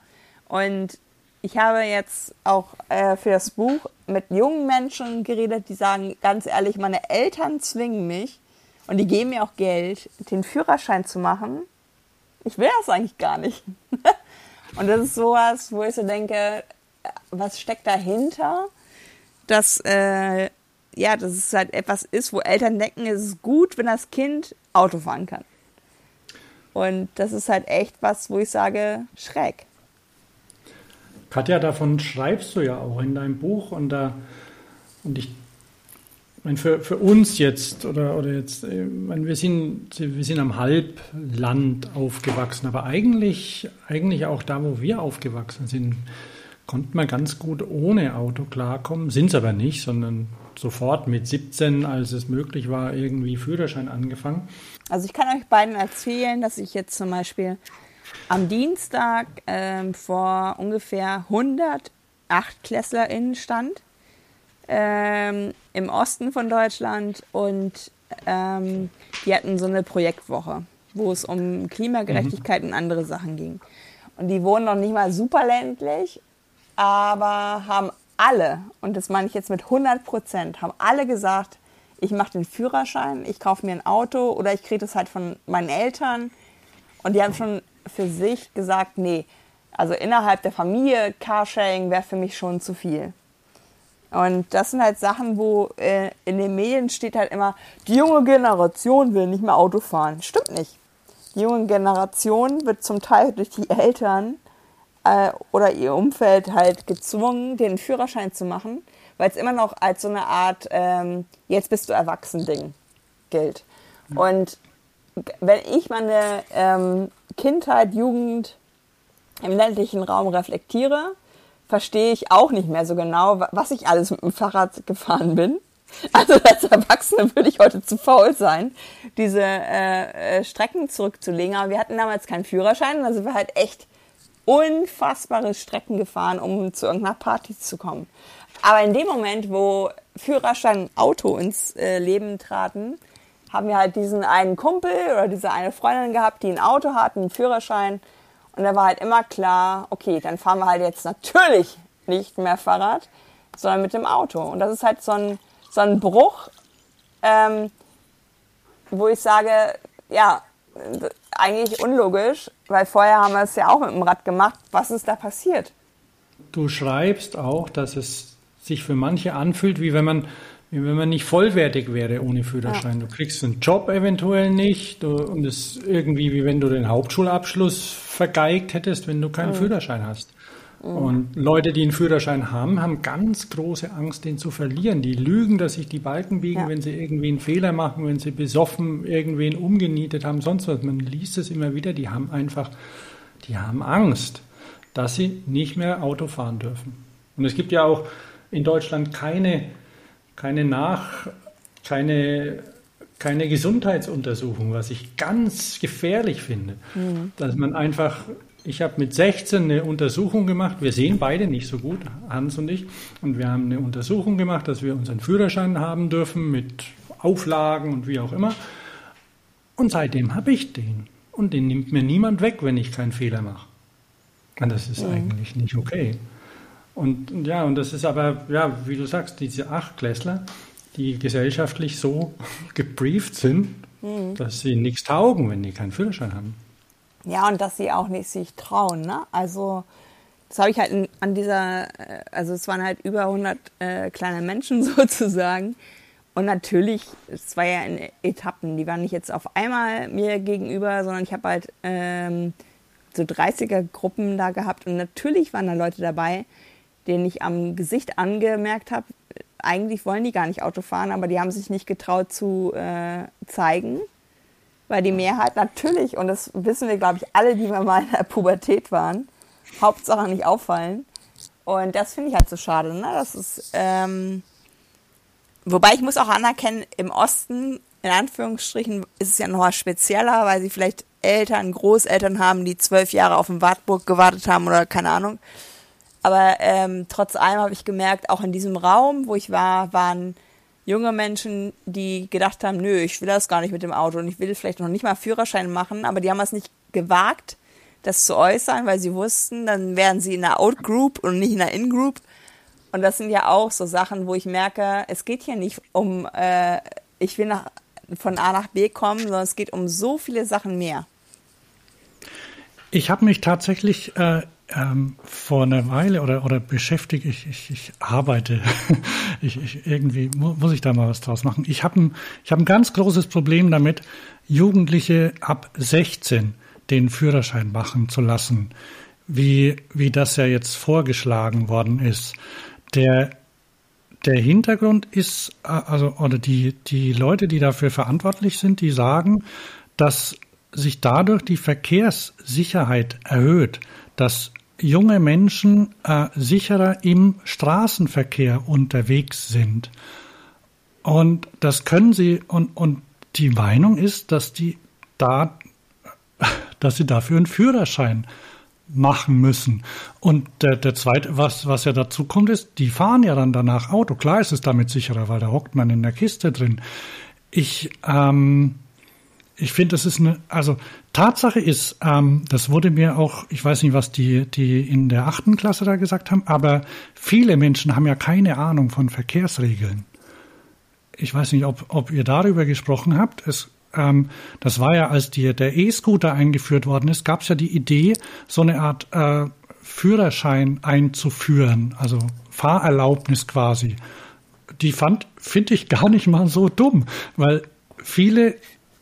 Und ich habe jetzt auch äh, für das Buch mit jungen Menschen geredet, die sagen, ganz ehrlich, meine Eltern zwingen mich und die geben mir auch Geld, den Führerschein zu machen. Ich will das eigentlich gar nicht. Und das ist sowas, wo ich so denke, was steckt dahinter? Dass, äh, ja, dass es halt etwas ist, wo Eltern denken, es ist gut, wenn das Kind Auto fahren kann. Und das ist halt echt was, wo ich sage, schräg. Katja, davon schreibst du ja auch in deinem Buch und da und ich meine, für, für uns jetzt, oder, oder jetzt, äh, meine, wir, sind, wir sind am Halbland aufgewachsen, aber eigentlich, eigentlich auch da, wo wir aufgewachsen sind, konnten wir ganz gut ohne Auto klarkommen, sind es aber nicht, sondern sofort mit 17, als es möglich war, irgendwie Führerschein angefangen. Also ich kann euch beiden erzählen, dass ich jetzt zum Beispiel am Dienstag ähm, vor ungefähr 100 AchtklässlerInnen stand ähm, im Osten von Deutschland und ähm, die hatten so eine Projektwoche, wo es um Klimagerechtigkeit mhm. und andere Sachen ging. Und die wohnen noch nicht mal super ländlich, aber haben alle, und das meine ich jetzt mit 100 Prozent, haben alle gesagt, ich mache den Führerschein, ich kaufe mir ein Auto oder ich kriege das halt von meinen Eltern. Und die haben schon für sich gesagt, nee, also innerhalb der Familie Carsharing wäre für mich schon zu viel. Und das sind halt Sachen, wo äh, in den Medien steht halt immer, die junge Generation will nicht mehr Auto fahren. Stimmt nicht. Die junge Generation wird zum Teil durch die Eltern äh, oder ihr Umfeld halt gezwungen, den Führerschein zu machen, weil es immer noch als so eine Art, ähm, jetzt bist du erwachsen Ding gilt. Und wenn ich meine ähm, Kindheit, Jugend im ländlichen Raum reflektiere, verstehe ich auch nicht mehr so genau, was ich alles mit dem Fahrrad gefahren bin. Also als Erwachsene würde ich heute zu faul sein, diese äh, äh, Strecken zurückzulegen. Aber wir hatten damals keinen Führerschein, also wir halt echt unfassbare Strecken gefahren, um zu irgendeiner Party zu kommen. Aber in dem Moment, wo Führerschein und Auto ins äh, Leben traten, haben wir halt diesen einen Kumpel oder diese eine Freundin gehabt, die ein Auto hatten, einen Führerschein. Und da war halt immer klar, okay, dann fahren wir halt jetzt natürlich nicht mehr Fahrrad, sondern mit dem Auto. Und das ist halt so ein, so ein Bruch, ähm, wo ich sage, ja, eigentlich unlogisch, weil vorher haben wir es ja auch mit dem Rad gemacht. Was ist da passiert? Du schreibst auch, dass es sich für manche anfühlt, wie wenn man, wie wenn man nicht vollwertig wäre ohne Führerschein. Ja. Du kriegst einen Job eventuell nicht du, und es ist irgendwie wie wenn du den Hauptschulabschluss vergeigt hättest, wenn du keinen mhm. Führerschein hast. Und Leute, die einen Führerschein haben, haben ganz große Angst, den zu verlieren. Die lügen, dass sich die Balken biegen, ja. wenn sie irgendwie einen Fehler machen, wenn sie besoffen irgendwen umgenietet haben, sonst was. Man liest es immer wieder, die haben einfach, die haben Angst, dass sie nicht mehr Auto fahren dürfen. Und es gibt ja auch in Deutschland keine, keine Nach, keine keine Gesundheitsuntersuchung, was ich ganz gefährlich finde. Mhm. Dass man einfach ich habe mit 16 eine Untersuchung gemacht. Wir sehen beide nicht so gut, Hans und ich. Und wir haben eine Untersuchung gemacht, dass wir unseren Führerschein haben dürfen mit Auflagen und wie auch immer. Und seitdem habe ich den. Und den nimmt mir niemand weg, wenn ich keinen Fehler mache. Und das ist mhm. eigentlich nicht okay. Und ja, und das ist aber, ja, wie du sagst, diese Achtklässler, die gesellschaftlich so gebrieft sind, mhm. dass sie nichts taugen, wenn die keinen Führerschein haben. Ja, und dass sie auch nicht sich trauen, ne? Also, das habe ich halt in, an dieser, äh, also es waren halt über 100 äh, kleine Menschen sozusagen. Und natürlich, es war ja in Etappen, die waren nicht jetzt auf einmal mir gegenüber, sondern ich habe halt ähm, so 30er-Gruppen da gehabt. Und natürlich waren da Leute dabei, denen ich am Gesicht angemerkt habe, eigentlich wollen die gar nicht Auto fahren, aber die haben sich nicht getraut zu äh, zeigen weil die Mehrheit natürlich, und das wissen wir, glaube ich, alle, die wir mal in der Pubertät waren, Hauptsache nicht auffallen. Und das finde ich halt so schade. Ne? Das ist, ähm, wobei ich muss auch anerkennen, im Osten, in Anführungsstrichen, ist es ja noch spezieller, weil sie vielleicht Eltern, Großeltern haben, die zwölf Jahre auf dem Wartburg gewartet haben oder keine Ahnung. Aber ähm, trotz allem habe ich gemerkt, auch in diesem Raum, wo ich war, waren junge Menschen, die gedacht haben, nö, ich will das gar nicht mit dem Auto und ich will vielleicht noch nicht mal Führerschein machen, aber die haben es nicht gewagt, das zu äußern, weil sie wussten, dann wären sie in der Out-Group und nicht in der In-Group. Und das sind ja auch so Sachen, wo ich merke, es geht hier nicht um, äh, ich will nach, von A nach B kommen, sondern es geht um so viele Sachen mehr. Ich habe mich tatsächlich äh, ähm, vor einer Weile oder, oder beschäftige ich, ich, ich arbeite, ich, ich, irgendwie muss ich da mal was draus machen. Ich habe ein, hab ein ganz großes Problem damit, Jugendliche ab 16 den Führerschein machen zu lassen, wie, wie das ja jetzt vorgeschlagen worden ist. Der, der Hintergrund ist, also, oder die, die Leute, die dafür verantwortlich sind, die sagen, dass sich dadurch die Verkehrssicherheit erhöht, dass junge Menschen äh, sicherer im Straßenverkehr unterwegs sind. Und das können sie, und, und die Meinung ist, dass die da, dass sie dafür einen Führerschein machen müssen. Und der, der zweite, was, was ja dazu kommt, ist, die fahren ja dann danach Auto. Klar ist es damit sicherer, weil da hockt man in der Kiste drin. Ich, ähm, ich finde, das ist eine, also Tatsache ist, ähm, das wurde mir auch, ich weiß nicht, was die, die in der achten Klasse da gesagt haben, aber viele Menschen haben ja keine Ahnung von Verkehrsregeln. Ich weiß nicht, ob, ob ihr darüber gesprochen habt. Es, ähm, das war ja, als die, der E-Scooter eingeführt worden ist, gab es ja die Idee, so eine Art äh, Führerschein einzuführen, also Fahrerlaubnis quasi. Die fand, finde ich gar nicht mal so dumm, weil viele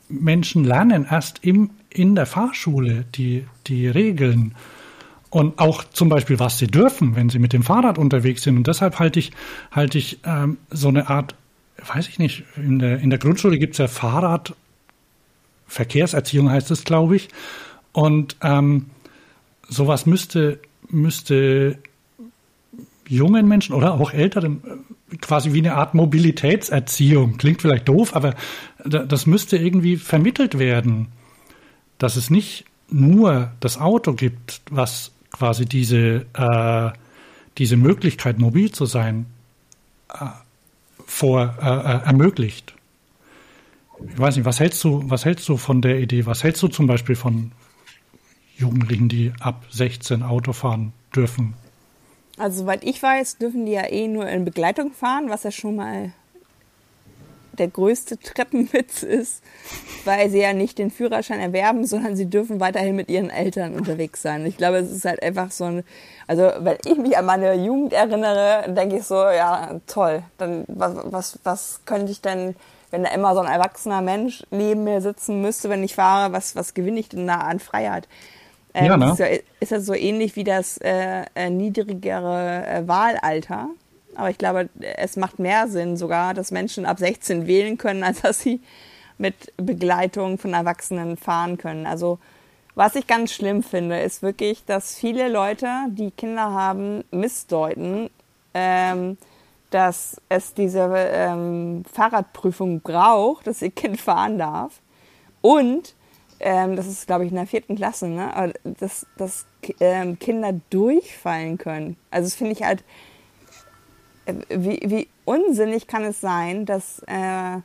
Menschen lernen erst im, in der Fahrschule die, die Regeln und auch zum Beispiel, was sie dürfen, wenn sie mit dem Fahrrad unterwegs sind. Und deshalb halte ich, halte ich ähm, so eine Art, weiß ich nicht, in der, in der Grundschule gibt es ja Fahrradverkehrserziehung, heißt es, glaube ich. Und ähm, sowas müsste, müsste jungen Menschen oder auch älteren quasi wie eine Art Mobilitätserziehung. Klingt vielleicht doof, aber das müsste irgendwie vermittelt werden, dass es nicht nur das Auto gibt, was quasi diese, äh, diese Möglichkeit, mobil zu sein, äh, vor, äh, äh ermöglicht. Ich weiß nicht, was hältst du, was hältst du von der Idee? Was hältst du zum Beispiel von Jugendlichen, die ab 16 Auto fahren dürfen? Also soweit ich weiß, dürfen die ja eh nur in Begleitung fahren, was ja schon mal der größte Treppenwitz ist, weil sie ja nicht den Führerschein erwerben, sondern sie dürfen weiterhin mit ihren Eltern unterwegs sein. Ich glaube, es ist halt einfach so ein, also wenn ich mich an meine Jugend erinnere, denke ich so, ja, toll, dann was, was, was könnte ich denn, wenn da immer so ein erwachsener Mensch neben mir sitzen müsste, wenn ich fahre, was, was gewinne ich denn da an Freiheit? Ähm, ja, ne? ist, ja, ist das so ähnlich wie das äh, äh, niedrigere äh, Wahlalter. Aber ich glaube, es macht mehr Sinn sogar, dass Menschen ab 16 wählen können, als dass sie mit Begleitung von Erwachsenen fahren können. Also was ich ganz schlimm finde, ist wirklich, dass viele Leute, die Kinder haben, missdeuten, ähm, dass es diese ähm, Fahrradprüfung braucht, dass ihr Kind fahren darf. Und ähm, das ist, glaube ich, in der vierten Klasse, ne? dass, dass ähm, Kinder durchfallen können. Also das finde ich halt, äh, wie, wie unsinnig kann es sein, dass, äh,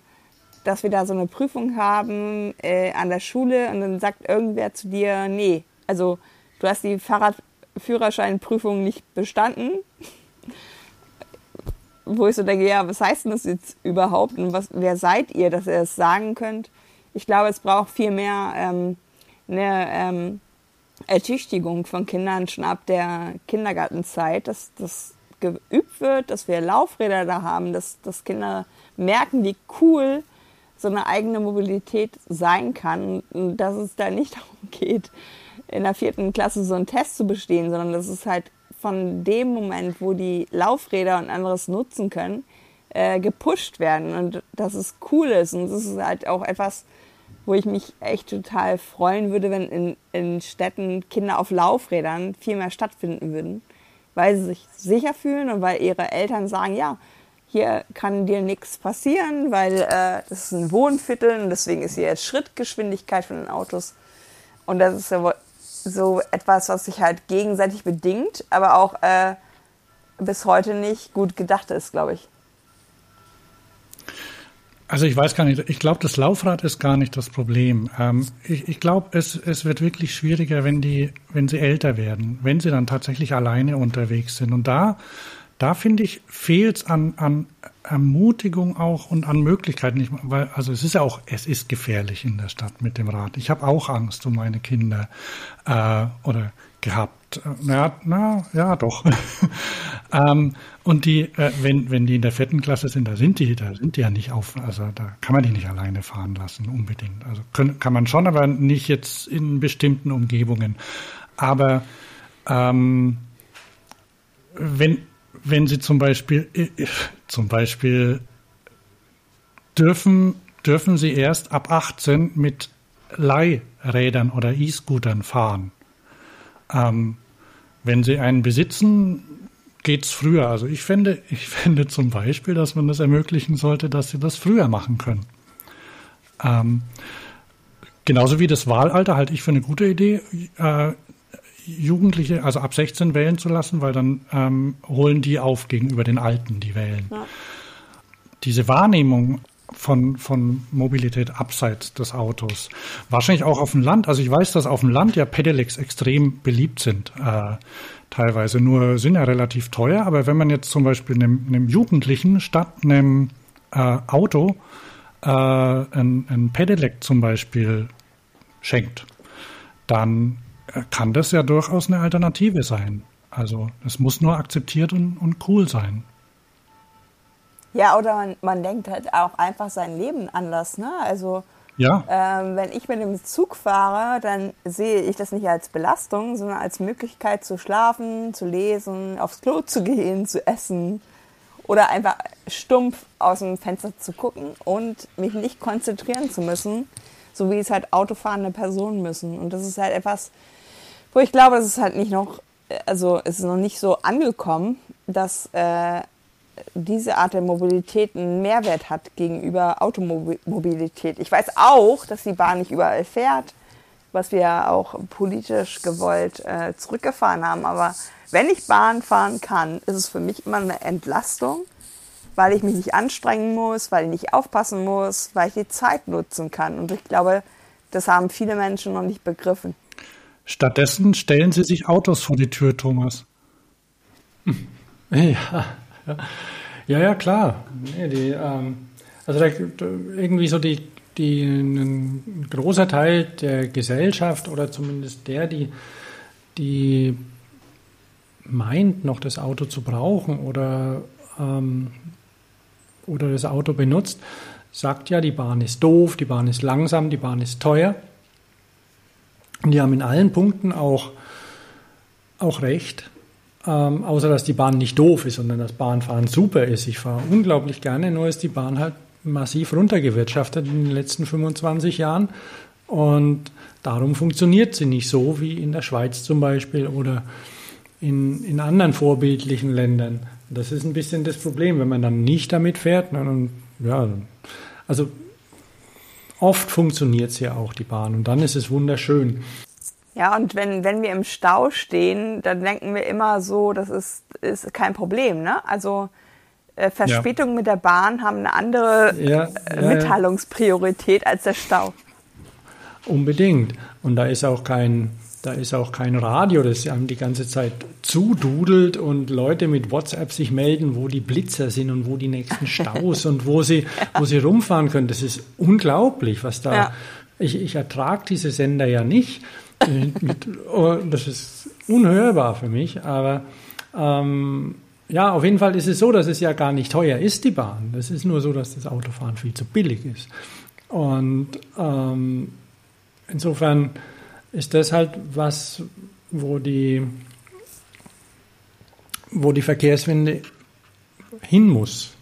dass wir da so eine Prüfung haben äh, an der Schule und dann sagt irgendwer zu dir, nee, also du hast die Fahrradführerscheinprüfung nicht bestanden. Wo ich so denke, ja, was heißt denn das jetzt überhaupt und was, wer seid ihr, dass ihr das sagen könnt? Ich glaube, es braucht viel mehr ähm, eine ähm, Ertüchtigung von Kindern schon ab der Kindergartenzeit, dass das geübt wird, dass wir Laufräder da haben, dass, dass Kinder merken, wie cool so eine eigene Mobilität sein kann und dass es da nicht darum geht, in der vierten Klasse so einen Test zu bestehen, sondern dass es halt von dem Moment, wo die Laufräder und anderes nutzen können, äh, gepusht werden und dass es cool ist. Und das ist halt auch etwas, wo ich mich echt total freuen würde, wenn in, in Städten Kinder auf Laufrädern viel mehr stattfinden würden, weil sie sich sicher fühlen und weil ihre Eltern sagen, ja, hier kann dir nichts passieren, weil äh, das ist ein Wohnviertel und deswegen ist hier jetzt Schrittgeschwindigkeit von den Autos. Und das ist so, so etwas, was sich halt gegenseitig bedingt, aber auch äh, bis heute nicht gut gedacht ist, glaube ich. Also ich weiß gar nicht, ich glaube, das Laufrad ist gar nicht das Problem. Ähm, ich ich glaube, es, es wird wirklich schwieriger, wenn die, wenn sie älter werden, wenn sie dann tatsächlich alleine unterwegs sind. Und da, da finde ich, fehlt es an, an Ermutigung auch und an Möglichkeiten. Ich, weil, also es ist ja auch, es ist gefährlich in der Stadt mit dem Rad. Ich habe auch Angst um meine Kinder äh, oder gehabt. Na, na ja, doch. ähm, und die, äh, wenn, wenn die in der vierten Klasse sind, da sind die, da sind die ja nicht auf, also da kann man die nicht alleine fahren lassen, unbedingt. Also können, kann man schon, aber nicht jetzt in bestimmten Umgebungen. Aber ähm, wenn, wenn sie zum Beispiel, äh, zum Beispiel dürfen, dürfen sie erst ab 18 mit Leihrädern oder E-Scootern fahren. Ähm, wenn Sie einen besitzen, geht es früher. Also ich finde, ich finde zum Beispiel, dass man das ermöglichen sollte, dass Sie das früher machen können. Ähm, genauso wie das Wahlalter halte ich für eine gute Idee, äh, Jugendliche, also ab 16 wählen zu lassen, weil dann ähm, holen die auf gegenüber den Alten, die wählen. Ja. Diese Wahrnehmung von, von Mobilität abseits des Autos. Wahrscheinlich auch auf dem Land. Also ich weiß, dass auf dem Land ja Pedelecs extrem beliebt sind. Äh, teilweise nur sind ja relativ teuer. Aber wenn man jetzt zum Beispiel einem, einem Jugendlichen statt einem äh, Auto äh, ein, ein Pedelec zum Beispiel schenkt, dann kann das ja durchaus eine Alternative sein. Also es muss nur akzeptiert und, und cool sein. Ja, oder man, man denkt halt auch einfach sein Leben anders. Ne? Also ja. ähm, wenn ich mit dem Zug fahre, dann sehe ich das nicht als Belastung, sondern als Möglichkeit zu schlafen, zu lesen, aufs Klo zu gehen, zu essen oder einfach stumpf aus dem Fenster zu gucken und mich nicht konzentrieren zu müssen, so wie es halt autofahrende Personen müssen. Und das ist halt etwas, Wo ich glaube, es ist halt nicht noch, also es ist noch nicht so angekommen, dass äh, diese Art der Mobilität einen Mehrwert hat gegenüber Automobilität. Ich weiß auch, dass die Bahn nicht überall fährt, was wir auch politisch gewollt äh, zurückgefahren haben. Aber wenn ich Bahn fahren kann, ist es für mich immer eine Entlastung, weil ich mich nicht anstrengen muss, weil ich nicht aufpassen muss, weil ich die Zeit nutzen kann. Und ich glaube, das haben viele Menschen noch nicht begriffen. Stattdessen stellen sie sich Autos vor die Tür, Thomas. Ja, ja, klar. Nee, die, ähm, also da, irgendwie so die, die, ein großer Teil der Gesellschaft oder zumindest der, die, die meint, noch das Auto zu brauchen oder, ähm, oder das Auto benutzt, sagt ja, die Bahn ist doof, die Bahn ist langsam, die Bahn ist teuer. Und die haben in allen Punkten auch, auch recht. Ähm, außer dass die Bahn nicht doof ist, sondern das Bahnfahren super ist. Ich fahre unglaublich gerne, nur ist die Bahn halt massiv runtergewirtschaftet in den letzten 25 Jahren. Und darum funktioniert sie nicht so wie in der Schweiz zum Beispiel oder in, in anderen vorbildlichen Ländern. Das ist ein bisschen das Problem, wenn man dann nicht damit fährt. Dann, ja, also oft funktioniert sie ja auch, die Bahn. Und dann ist es wunderschön. Ja, und wenn, wenn wir im Stau stehen, dann denken wir immer so, das ist, ist kein Problem. Ne? Also äh, Verspätungen ja. mit der Bahn haben eine andere ja, äh, Mitteilungspriorität als der Stau. Unbedingt. Und da ist auch kein, da ist auch kein Radio, das einem die ganze Zeit zududelt und Leute mit WhatsApp sich melden, wo die Blitzer sind und wo die nächsten Staus und wo sie, wo sie rumfahren können. Das ist unglaublich, was da. Ja. Ich, ich ertrage diese Sender ja nicht. Oh, das ist unhörbar für mich, aber ähm, ja, auf jeden Fall ist es so, dass es ja gar nicht teuer ist, die Bahn. Es ist nur so, dass das Autofahren viel zu billig ist. Und ähm, insofern ist das halt was, wo die, wo die Verkehrswende hin muss.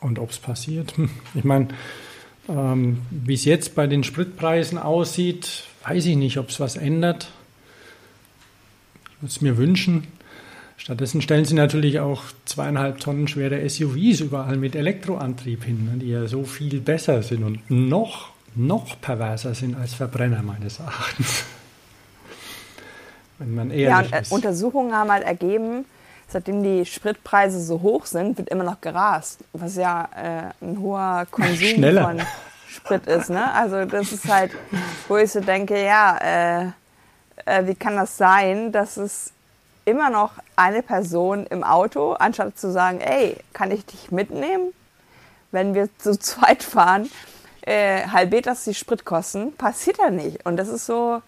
Und ob es passiert, ich meine, ähm, wie es jetzt bei den Spritpreisen aussieht, weiß ich nicht, ob es was ändert. Ich würde es mir wünschen. Stattdessen stellen sie natürlich auch zweieinhalb Tonnen schwere SUVs überall mit Elektroantrieb hin, ne, die ja so viel besser sind und noch, noch perverser sind als Verbrenner meines Erachtens. Wenn man ehrlich ja, und, äh, ist. Untersuchungen haben halt ergeben, seitdem die Spritpreise so hoch sind, wird immer noch gerast, was ja äh, ein hoher Konsum Schneller. von Sprit ist. Ne? Also das ist halt, wo ich so denke, ja, äh, äh, wie kann das sein, dass es immer noch eine Person im Auto, anstatt zu sagen, ey, kann ich dich mitnehmen? Wenn wir zu zweit fahren, äh, halbiert das die Spritkosten, passiert ja nicht. Und das ist so,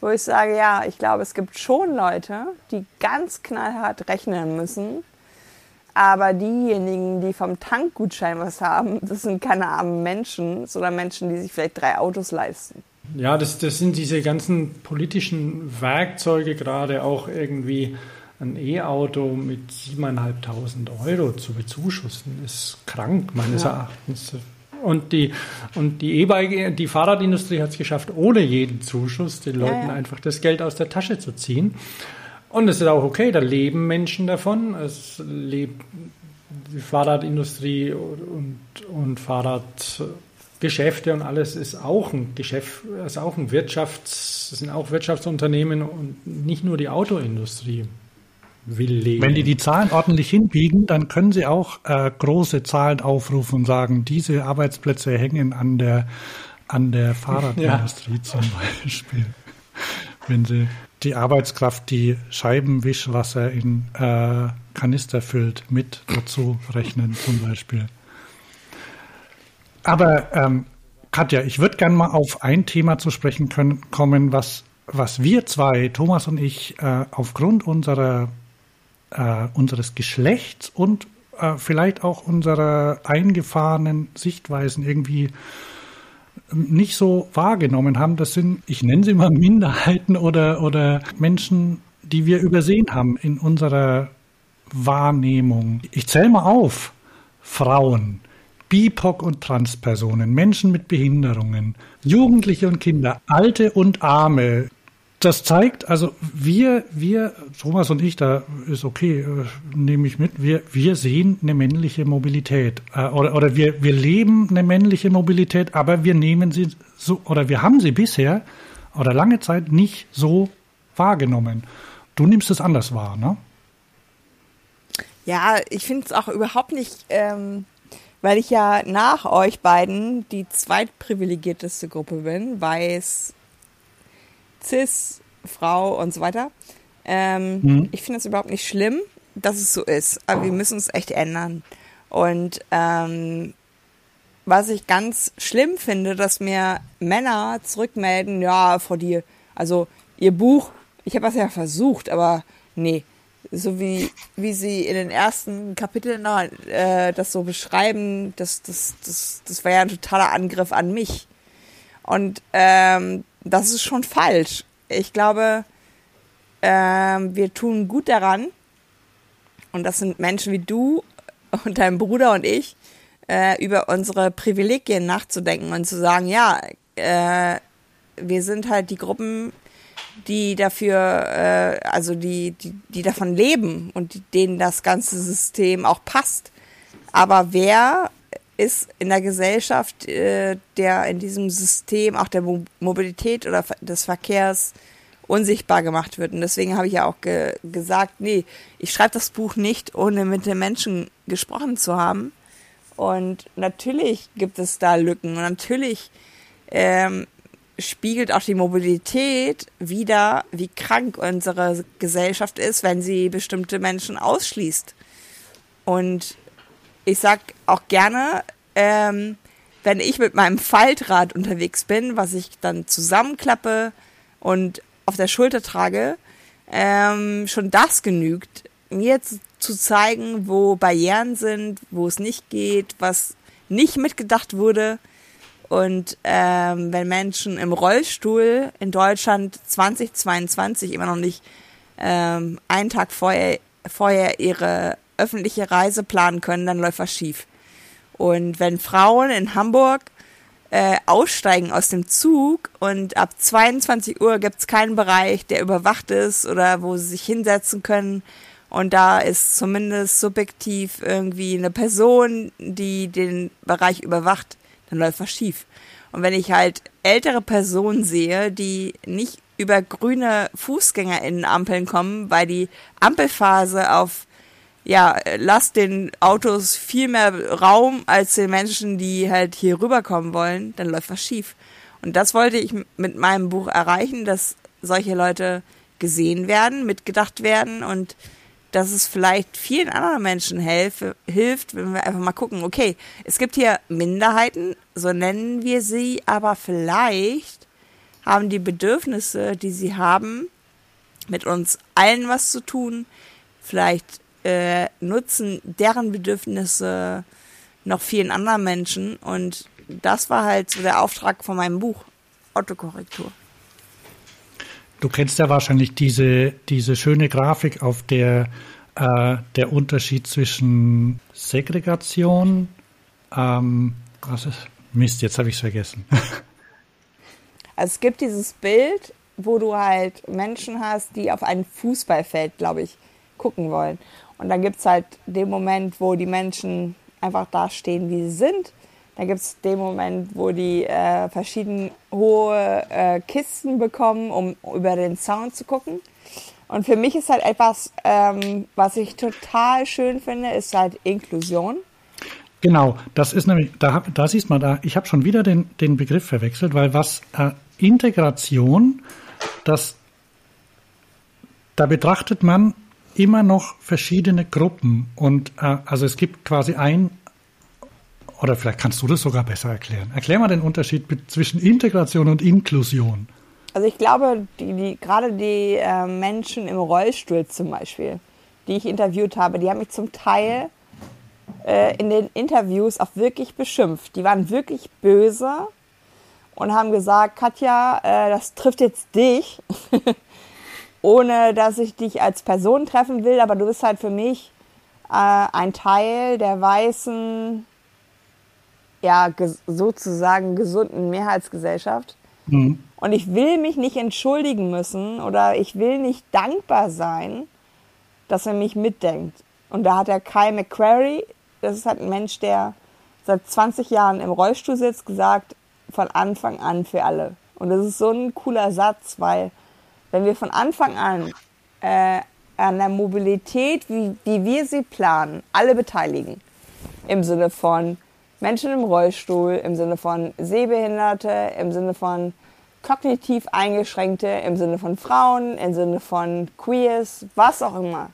wo ich sage, ja, ich glaube, es gibt schon Leute, die ganz knallhart rechnen müssen. Aber diejenigen, die vom Tankgutschein was haben, das sind keine armen Menschen, sondern Menschen, die sich vielleicht drei Autos leisten. Ja, das, das sind diese ganzen politischen Werkzeuge, gerade auch irgendwie ein E-Auto mit 7.500 Euro zu bezuschussen, ist krank meines ja. Erachtens. Und die, und die E-Bike, die Fahrradindustrie hat es geschafft, ohne jeden Zuschuss den Leuten ja, ja. einfach das Geld aus der Tasche zu ziehen. Und es ist auch okay, da leben Menschen davon. Es lebt die Fahrradindustrie und, und Fahrradgeschäfte und alles ist auch ein Geschäft, ist auch ein Wirtschafts, sind auch Wirtschaftsunternehmen und nicht nur die Autoindustrie will leben. Wenn die die Zahlen ordentlich hinbiegen, dann können sie auch äh, große Zahlen aufrufen und sagen, diese Arbeitsplätze hängen an der, an der Fahrradindustrie ja. zum Beispiel. Wenn sie die Arbeitskraft, die Scheibenwischwasser in äh, Kanister füllt, mit dazu rechnen zum Beispiel. Aber ähm, Katja, ich würde gerne mal auf ein Thema zu sprechen können, kommen, was, was wir zwei, Thomas und ich, äh, aufgrund unserer äh, unseres Geschlechts und äh, vielleicht auch unserer eingefahrenen Sichtweisen irgendwie nicht so wahrgenommen haben. Das sind, ich nenne sie mal Minderheiten oder, oder Menschen, die wir übersehen haben in unserer Wahrnehmung. Ich zähle mal auf. Frauen, BIPOC und Transpersonen, Menschen mit Behinderungen, Jugendliche und Kinder, Alte und Arme, das zeigt, also wir, wir, Thomas und ich, da ist okay, äh, nehme ich mit, wir, wir sehen eine männliche Mobilität. Äh, oder, oder wir, wir leben eine männliche Mobilität, aber wir nehmen sie so, oder wir haben sie bisher oder lange Zeit nicht so wahrgenommen. Du nimmst es anders wahr, ne? Ja, ich finde es auch überhaupt nicht, ähm, weil ich ja nach euch beiden die zweitprivilegierteste Gruppe bin, weiß, cis, Frau und so weiter. Ähm, mhm. Ich finde es überhaupt nicht schlimm, dass es so ist, aber wir müssen es echt ändern. Und ähm, was ich ganz schlimm finde, dass mir Männer zurückmelden, ja, vor dir, also ihr Buch, ich habe das ja versucht, aber nee, so wie, wie sie in den ersten Kapiteln äh, das so beschreiben, das, das, das, das war ja ein totaler Angriff an mich. Und ähm, das ist schon falsch. Ich glaube, ähm, wir tun gut daran, und das sind Menschen wie du und dein Bruder und ich, äh, über unsere Privilegien nachzudenken und zu sagen, ja, äh, wir sind halt die Gruppen, die dafür, äh, also die, die, die davon leben und denen das ganze System auch passt. Aber wer ist in der Gesellschaft, äh, der in diesem System auch der Mo Mobilität oder des Verkehrs unsichtbar gemacht wird. Und deswegen habe ich ja auch ge gesagt, nee, ich schreibe das Buch nicht, ohne mit den Menschen gesprochen zu haben. Und natürlich gibt es da Lücken und natürlich ähm, spiegelt auch die Mobilität wieder, wie krank unsere Gesellschaft ist, wenn sie bestimmte Menschen ausschließt. Und ich sag auch gerne, ähm, wenn ich mit meinem Faltrad unterwegs bin, was ich dann zusammenklappe und auf der Schulter trage, ähm, schon das genügt, mir zu, zu zeigen, wo Barrieren sind, wo es nicht geht, was nicht mitgedacht wurde. Und ähm, wenn Menschen im Rollstuhl in Deutschland 2022 immer noch nicht ähm, einen Tag vorher, vorher ihre öffentliche Reise planen können, dann läuft was schief. Und wenn Frauen in Hamburg äh, aussteigen aus dem Zug und ab 22 Uhr gibt's keinen Bereich, der überwacht ist oder wo sie sich hinsetzen können. Und da ist zumindest subjektiv irgendwie eine Person, die den Bereich überwacht, dann läuft was schief. Und wenn ich halt ältere Personen sehe, die nicht über grüne Fußgängerinnenampeln kommen, weil die Ampelphase auf ja, lasst den Autos viel mehr Raum als den Menschen, die halt hier rüberkommen wollen, dann läuft was schief. Und das wollte ich mit meinem Buch erreichen, dass solche Leute gesehen werden, mitgedacht werden und dass es vielleicht vielen anderen Menschen helfe, hilft, wenn wir einfach mal gucken, okay, es gibt hier Minderheiten, so nennen wir sie, aber vielleicht haben die Bedürfnisse, die sie haben, mit uns allen was zu tun. Vielleicht äh, nutzen deren Bedürfnisse noch vielen anderen Menschen. Und das war halt so der Auftrag von meinem Buch, Autokorrektur. Du kennst ja wahrscheinlich diese, diese schöne Grafik, auf der äh, der Unterschied zwischen Segregation, ähm, was ist, Mist, jetzt habe ich es vergessen. Also es gibt dieses Bild, wo du halt Menschen hast, die auf ein Fußballfeld, glaube ich, gucken wollen. Und dann gibt es halt den Moment, wo die Menschen einfach da stehen, wie sie sind. Dann gibt es den Moment, wo die äh, verschieden hohe äh, Kisten bekommen, um über den Sound zu gucken. Und für mich ist halt etwas, ähm, was ich total schön finde, ist halt Inklusion. Genau, das ist nämlich, da, da siehst man da, ich habe schon wieder den, den Begriff verwechselt, weil was äh, Integration, das, da betrachtet man immer noch verschiedene Gruppen und äh, also es gibt quasi ein oder vielleicht kannst du das sogar besser erklären. Erklär mal den Unterschied zwischen Integration und Inklusion. Also ich glaube, die, die, gerade die äh, Menschen im Rollstuhl zum Beispiel, die ich interviewt habe, die haben mich zum Teil äh, in den Interviews auch wirklich beschimpft. Die waren wirklich böse und haben gesagt, Katja, äh, das trifft jetzt dich. ohne dass ich dich als Person treffen will, aber du bist halt für mich äh, ein Teil der weißen, ja, ges sozusagen gesunden Mehrheitsgesellschaft. Mhm. Und ich will mich nicht entschuldigen müssen oder ich will nicht dankbar sein, dass er mich mitdenkt. Und da hat er Kyle McQuarrie, das ist halt ein Mensch, der seit 20 Jahren im Rollstuhl sitzt, gesagt, von Anfang an für alle. Und das ist so ein cooler Satz, weil wenn wir von Anfang an äh, an der Mobilität, wie, wie wir sie planen, alle beteiligen, im Sinne von Menschen im Rollstuhl, im Sinne von Sehbehinderte, im Sinne von kognitiv Eingeschränkte, im Sinne von Frauen, im Sinne von Queers, was auch immer,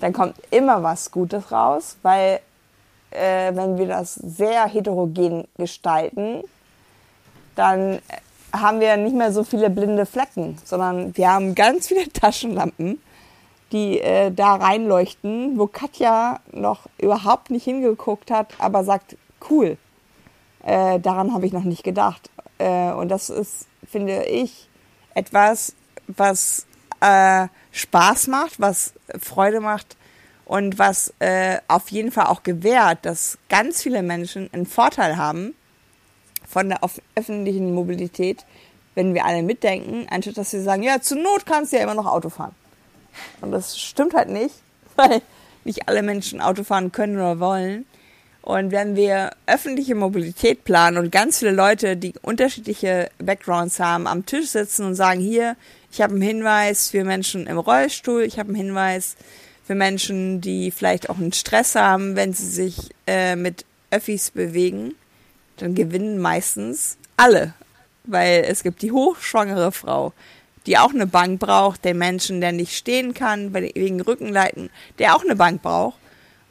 dann kommt immer was Gutes raus, weil äh, wenn wir das sehr heterogen gestalten, dann haben wir nicht mehr so viele blinde Flecken, sondern wir haben ganz viele Taschenlampen, die äh, da reinleuchten, wo Katja noch überhaupt nicht hingeguckt hat, aber sagt, cool, äh, daran habe ich noch nicht gedacht. Äh, und das ist, finde ich, etwas, was äh, Spaß macht, was Freude macht und was äh, auf jeden Fall auch gewährt, dass ganz viele Menschen einen Vorteil haben von der öffentlichen Mobilität, wenn wir alle mitdenken, anstatt dass sie sagen, ja, zur Not kannst du ja immer noch Auto fahren. Und das stimmt halt nicht, weil nicht alle Menschen Auto fahren können oder wollen. Und wenn wir öffentliche Mobilität planen und ganz viele Leute, die unterschiedliche Backgrounds haben, am Tisch sitzen und sagen, hier, ich habe einen Hinweis für Menschen im Rollstuhl, ich habe einen Hinweis für Menschen, die vielleicht auch einen Stress haben, wenn sie sich äh, mit Öffis bewegen, dann gewinnen meistens alle. Weil es gibt die hochschwangere Frau, die auch eine Bank braucht, den Menschen, der nicht stehen kann, wegen Rückenleiten, der auch eine Bank braucht.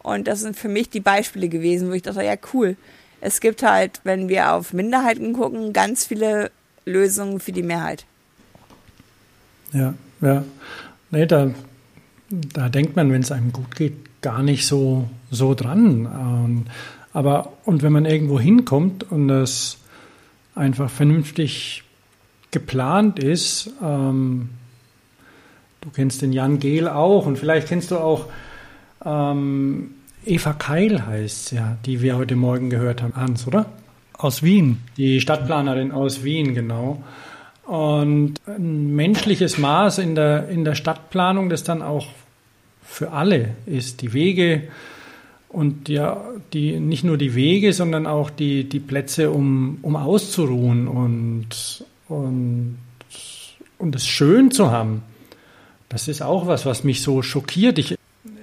Und das sind für mich die Beispiele gewesen, wo ich dachte, ja cool. Es gibt halt, wenn wir auf Minderheiten gucken, ganz viele Lösungen für die Mehrheit. Ja, ja. Nee, da da denkt man, wenn es einem gut geht, gar nicht so, so dran. Und, aber, und wenn man irgendwo hinkommt und das einfach vernünftig geplant ist, ähm, du kennst den Jan Gehl auch und vielleicht kennst du auch ähm, Eva Keil heißt ja, die wir heute Morgen gehört haben, Hans, oder? Aus Wien. Die Stadtplanerin aus Wien, genau. Und ein menschliches Maß in der, in der Stadtplanung, das dann auch für alle ist. Die Wege und ja, die, nicht nur die Wege, sondern auch die, die Plätze, um, um auszuruhen und, und, und es schön zu haben. Das ist auch was, was mich so schockiert. Ich,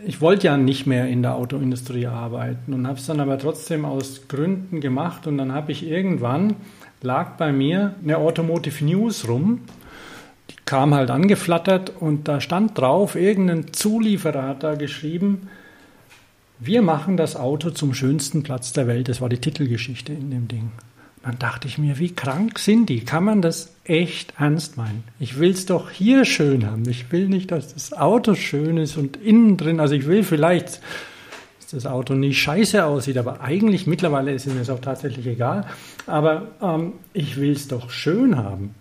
ich wollte ja nicht mehr in der Autoindustrie arbeiten und habe es dann aber trotzdem aus Gründen gemacht und dann habe ich irgendwann lag bei mir eine Automotive News rum. Die kam halt angeflattert und da stand drauf, irgendein Zulieferer hat da geschrieben, wir machen das Auto zum schönsten Platz der Welt. Das war die Titelgeschichte in dem Ding. dann dachte ich mir, wie krank sind die? Kann man das echt ernst meinen? Ich will es doch hier schön haben. Ich will nicht, dass das Auto schön ist und innen drin. Also ich will vielleicht das Auto nicht scheiße aussieht, aber eigentlich mittlerweile ist es mir auch tatsächlich egal. Aber ähm, ich will es doch schön haben.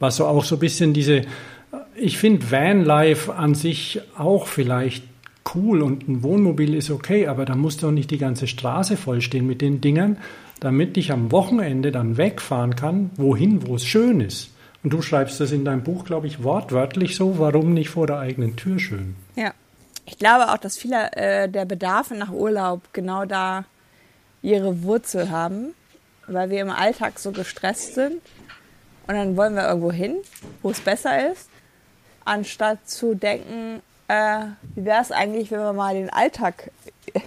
Was so auch so ein bisschen diese, ich finde Vanlife an sich auch vielleicht cool und ein Wohnmobil ist okay, aber da muss doch nicht die ganze Straße vollstehen mit den Dingern, damit ich am Wochenende dann wegfahren kann, wohin, wo es schön ist. Und du schreibst das in deinem Buch, glaube ich, wortwörtlich so, warum nicht vor der eigenen Tür schön? Ja. Ich glaube auch, dass viele äh, der Bedarfe nach Urlaub genau da ihre Wurzel haben, weil wir im Alltag so gestresst sind. Und dann wollen wir irgendwo hin, wo es besser ist, anstatt zu denken, äh, wie wäre es eigentlich, wenn wir mal den Alltag äh,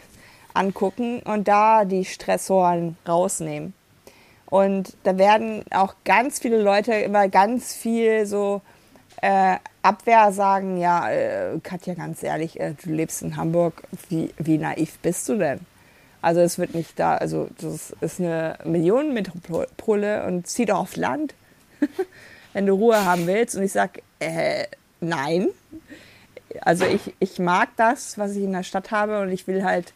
angucken und da die Stressoren rausnehmen. Und da werden auch ganz viele Leute immer ganz viel so äh, Abwehr sagen, ja, äh, Katja, ganz ehrlich, äh, du lebst in Hamburg, wie, wie naiv bist du denn? Also es wird nicht da, also das ist eine Millionenmetropole und zieh doch auf Land, wenn du Ruhe haben willst. Und ich sag, äh, nein. Also ich, ich mag das, was ich in der Stadt habe und ich will halt,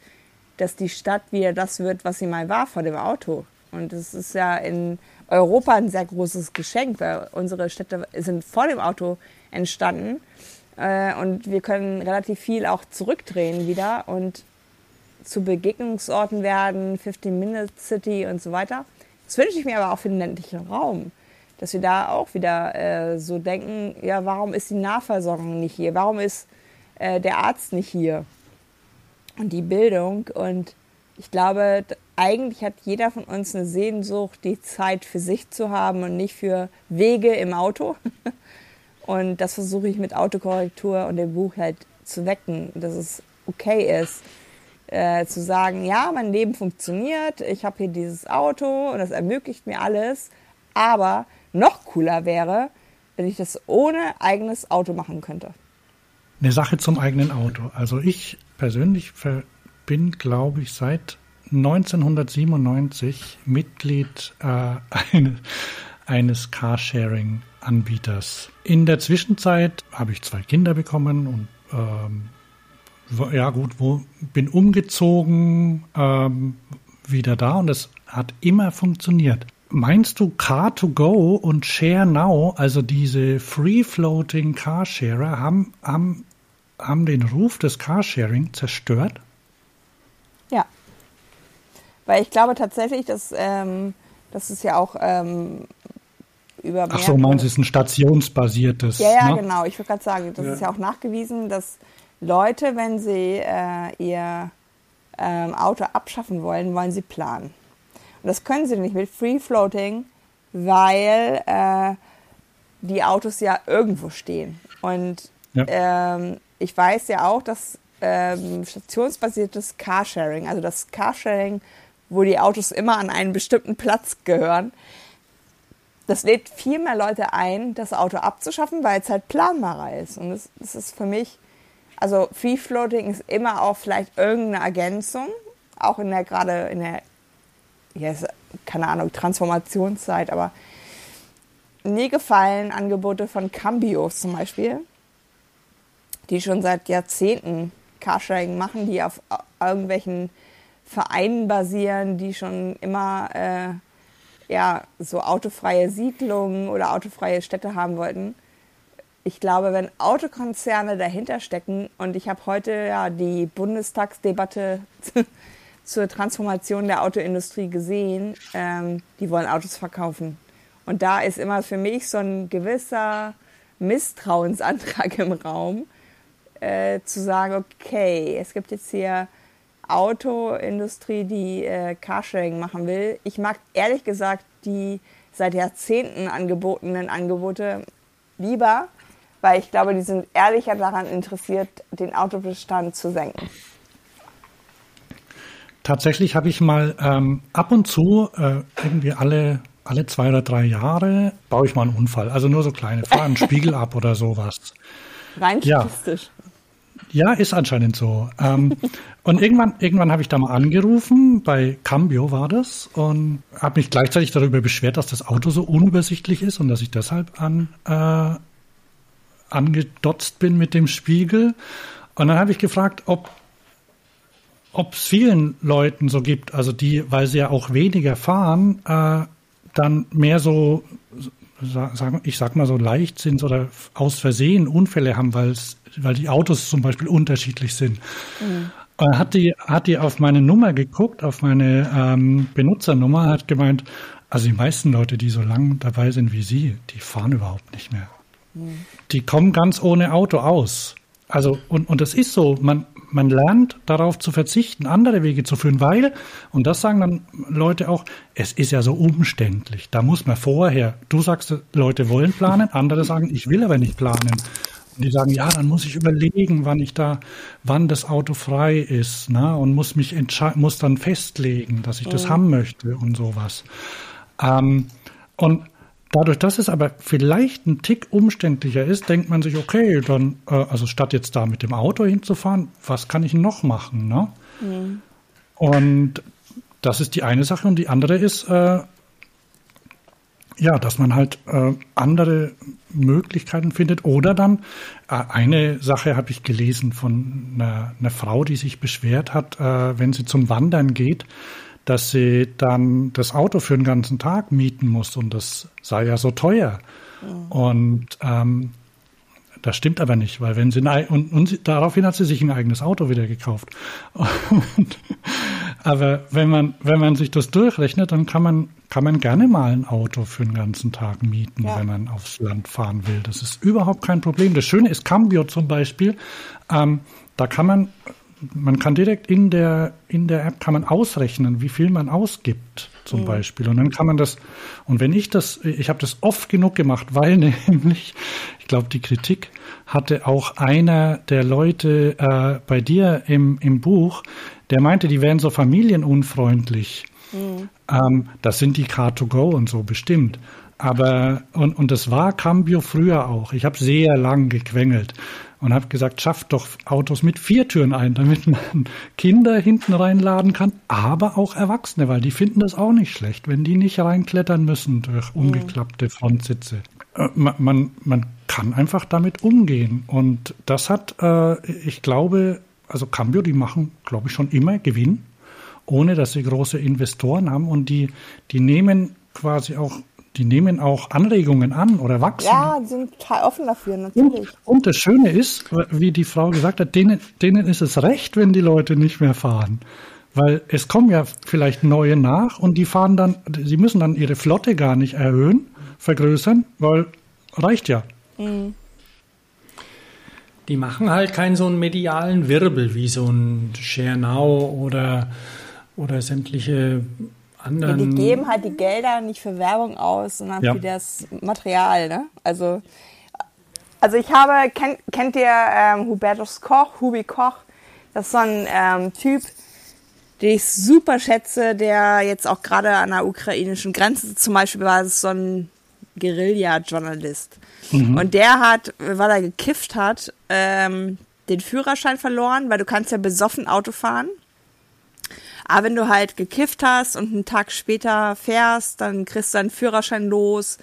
dass die Stadt wieder das wird, was sie mal war vor dem Auto. Und das ist ja in Europa ein sehr großes Geschenk, weil unsere Städte sind vor dem Auto entstanden. Äh, und wir können relativ viel auch zurückdrehen wieder und zu Begegnungsorten werden, 15-Minute-City und so weiter. Das wünsche ich mir aber auch für den ländlichen Raum. Dass wir da auch wieder äh, so denken, ja, warum ist die Nahversorgung nicht hier? Warum ist äh, der Arzt nicht hier? Und die Bildung. Und ich glaube, eigentlich hat jeder von uns eine Sehnsucht, die Zeit für sich zu haben und nicht für Wege im Auto. Und das versuche ich mit Autokorrektur und dem Buch halt zu wecken, dass es okay ist, äh, zu sagen, ja, mein Leben funktioniert, ich habe hier dieses Auto und das ermöglicht mir alles, aber noch cooler wäre, wenn ich das ohne eigenes Auto machen könnte. Eine Sache zum eigenen Auto. Also ich persönlich bin, glaube ich, seit 1997 Mitglied äh, eine, eines Carsharing-Anbieters. In der Zwischenzeit habe ich zwei Kinder bekommen und ähm, ja gut, wo, bin umgezogen, ähm, wieder da und es hat immer funktioniert. Meinst du Car2Go und Share Now, also diese Free-Floating Carsharer, haben, haben, haben den Ruf des Carsharing zerstört? Ja. Weil ich glaube tatsächlich, dass ähm, das ist ja auch ähm, über Ach so, meinst du, es ist ein stationsbasiertes? Ja, ja, ne? genau. Ich würde gerade sagen, das ja. ist ja auch nachgewiesen, dass Leute, wenn sie äh, ihr ähm, Auto abschaffen wollen, wollen sie planen. Und das können sie nicht mit Free Floating, weil äh, die Autos ja irgendwo stehen. Und ja. ähm, ich weiß ja auch, dass ähm, stationsbasiertes Carsharing, also das Carsharing, wo die Autos immer an einen bestimmten Platz gehören, das lädt viel mehr Leute ein, das Auto abzuschaffen, weil es halt planbarer ist. Und das, das ist für mich, also Free Floating ist immer auch vielleicht irgendeine Ergänzung, auch in der gerade in der, ja, keine Ahnung, Transformationszeit, aber nie gefallen Angebote von Cambios zum Beispiel, die schon seit Jahrzehnten Carsharing machen, die auf irgendwelchen Vereinen basieren, die schon immer äh, ja, so autofreie Siedlungen oder autofreie Städte haben wollten. Ich glaube, wenn Autokonzerne dahinter stecken und ich habe heute ja die Bundestagsdebatte zur Transformation der Autoindustrie gesehen, ähm, die wollen Autos verkaufen. Und da ist immer für mich so ein gewisser Misstrauensantrag im Raum, äh, zu sagen, okay, es gibt jetzt hier Autoindustrie, die äh, Carsharing machen will. Ich mag ehrlich gesagt die seit Jahrzehnten angebotenen Angebote lieber, weil ich glaube, die sind ehrlicher daran interessiert, den Autobestand zu senken. Tatsächlich habe ich mal ähm, ab und zu äh, irgendwie alle alle zwei oder drei Jahre baue ich mal einen Unfall. Also nur so kleine, fahre einen Spiegel ab oder sowas. Rein statistisch. Ja. Ja, ist anscheinend so. Ähm, und irgendwann, irgendwann habe ich da mal angerufen, bei Cambio war das, und habe mich gleichzeitig darüber beschwert, dass das Auto so unübersichtlich ist und dass ich deshalb an, äh, angedotzt bin mit dem Spiegel. Und dann habe ich gefragt, ob ob es vielen Leuten so gibt, also die, weil sie ja auch weniger fahren, äh, dann mehr so sagen, ich sag mal so leicht sind oder aus Versehen Unfälle haben, weil die Autos zum Beispiel unterschiedlich sind. Mhm. Hat die, hat die auf meine Nummer geguckt, auf meine ähm, Benutzernummer, hat gemeint, also die meisten Leute, die so lang dabei sind wie Sie, die fahren überhaupt nicht mehr. Mhm. Die kommen ganz ohne Auto aus. Also, und, und das ist so, man, man lernt darauf zu verzichten, andere Wege zu führen, weil, und das sagen dann Leute auch, es ist ja so umständlich. Da muss man vorher, du sagst, Leute wollen planen, andere sagen, ich will aber nicht planen. Und die sagen, ja, dann muss ich überlegen, wann ich da, wann das Auto frei ist, ne, und muss mich entscheiden, muss dann festlegen, dass ich das mhm. haben möchte und sowas. Ähm, und Dadurch, dass es aber vielleicht ein Tick umständlicher ist, denkt man sich, okay, dann, äh, also statt jetzt da mit dem Auto hinzufahren, was kann ich noch machen? Ne? Mhm. Und das ist die eine Sache. Und die andere ist, äh, ja, dass man halt äh, andere Möglichkeiten findet. Oder dann, äh, eine Sache habe ich gelesen von einer, einer, Frau, die sich beschwert hat, äh, wenn sie zum Wandern geht, dass sie dann das Auto für den ganzen Tag mieten muss und das sei ja so teuer. Mhm. Und ähm, das stimmt aber nicht, weil wenn sie ein, und, und daraufhin hat sie sich ein eigenes Auto wieder gekauft. Und, aber wenn man wenn man sich das durchrechnet, dann kann man kann man gerne mal ein Auto für den ganzen Tag mieten, ja. wenn man aufs Land fahren will. Das ist überhaupt kein Problem. Das Schöne ist Cambio zum Beispiel. Ähm, da kann man, man kann direkt in der, in der App kann man ausrechnen, wie viel man ausgibt zum mhm. Beispiel. Und dann kann man das, und wenn ich das, ich habe das oft genug gemacht, weil nämlich, ich glaube, die Kritik hatte auch einer der Leute äh, bei dir im, im Buch, der meinte, die wären so familienunfreundlich. Mhm. Ähm, das sind die Car2Go und so bestimmt. Aber, und, und das war Cambio früher auch. Ich habe sehr lang gequengelt und habe gesagt, schafft doch Autos mit vier Türen ein, damit man Kinder hinten reinladen kann, aber auch Erwachsene, weil die finden das auch nicht schlecht, wenn die nicht reinklettern müssen durch umgeklappte Frontsitze. Äh, man, man, man kann einfach damit umgehen. Und das hat, äh, ich glaube, also Cambio, die machen, glaube ich, schon immer Gewinn ohne dass sie große Investoren haben und die, die nehmen quasi auch die nehmen auch Anregungen an oder wachsen. Ja, die sind total offen dafür, natürlich. Und, und, das Schöne ist, wie die Frau gesagt hat, denen, denen ist es recht, wenn die Leute nicht mehr fahren. Weil es kommen ja vielleicht neue nach und die fahren dann, sie müssen dann ihre Flotte gar nicht erhöhen, vergrößern, weil reicht ja. Mhm. Die machen halt keinen so einen medialen Wirbel wie so ein Share Now oder oder sämtliche anderen. Ja, die geben halt die Gelder nicht für Werbung aus, sondern ja. für das Material. Ne? Also, also ich habe, kennt, kennt ihr ähm, Hubertus Koch, Hubi Koch? Das ist so ein ähm, Typ, den ich super schätze, der jetzt auch gerade an der ukrainischen Grenze zum Beispiel war, das ist so ein Guerilla-Journalist. Mhm. Und der hat, weil er gekifft hat, ähm, den Führerschein verloren, weil du kannst ja besoffen Auto fahren. Aber wenn du halt gekifft hast und einen Tag später fährst, dann kriegst du deinen Führerschein los,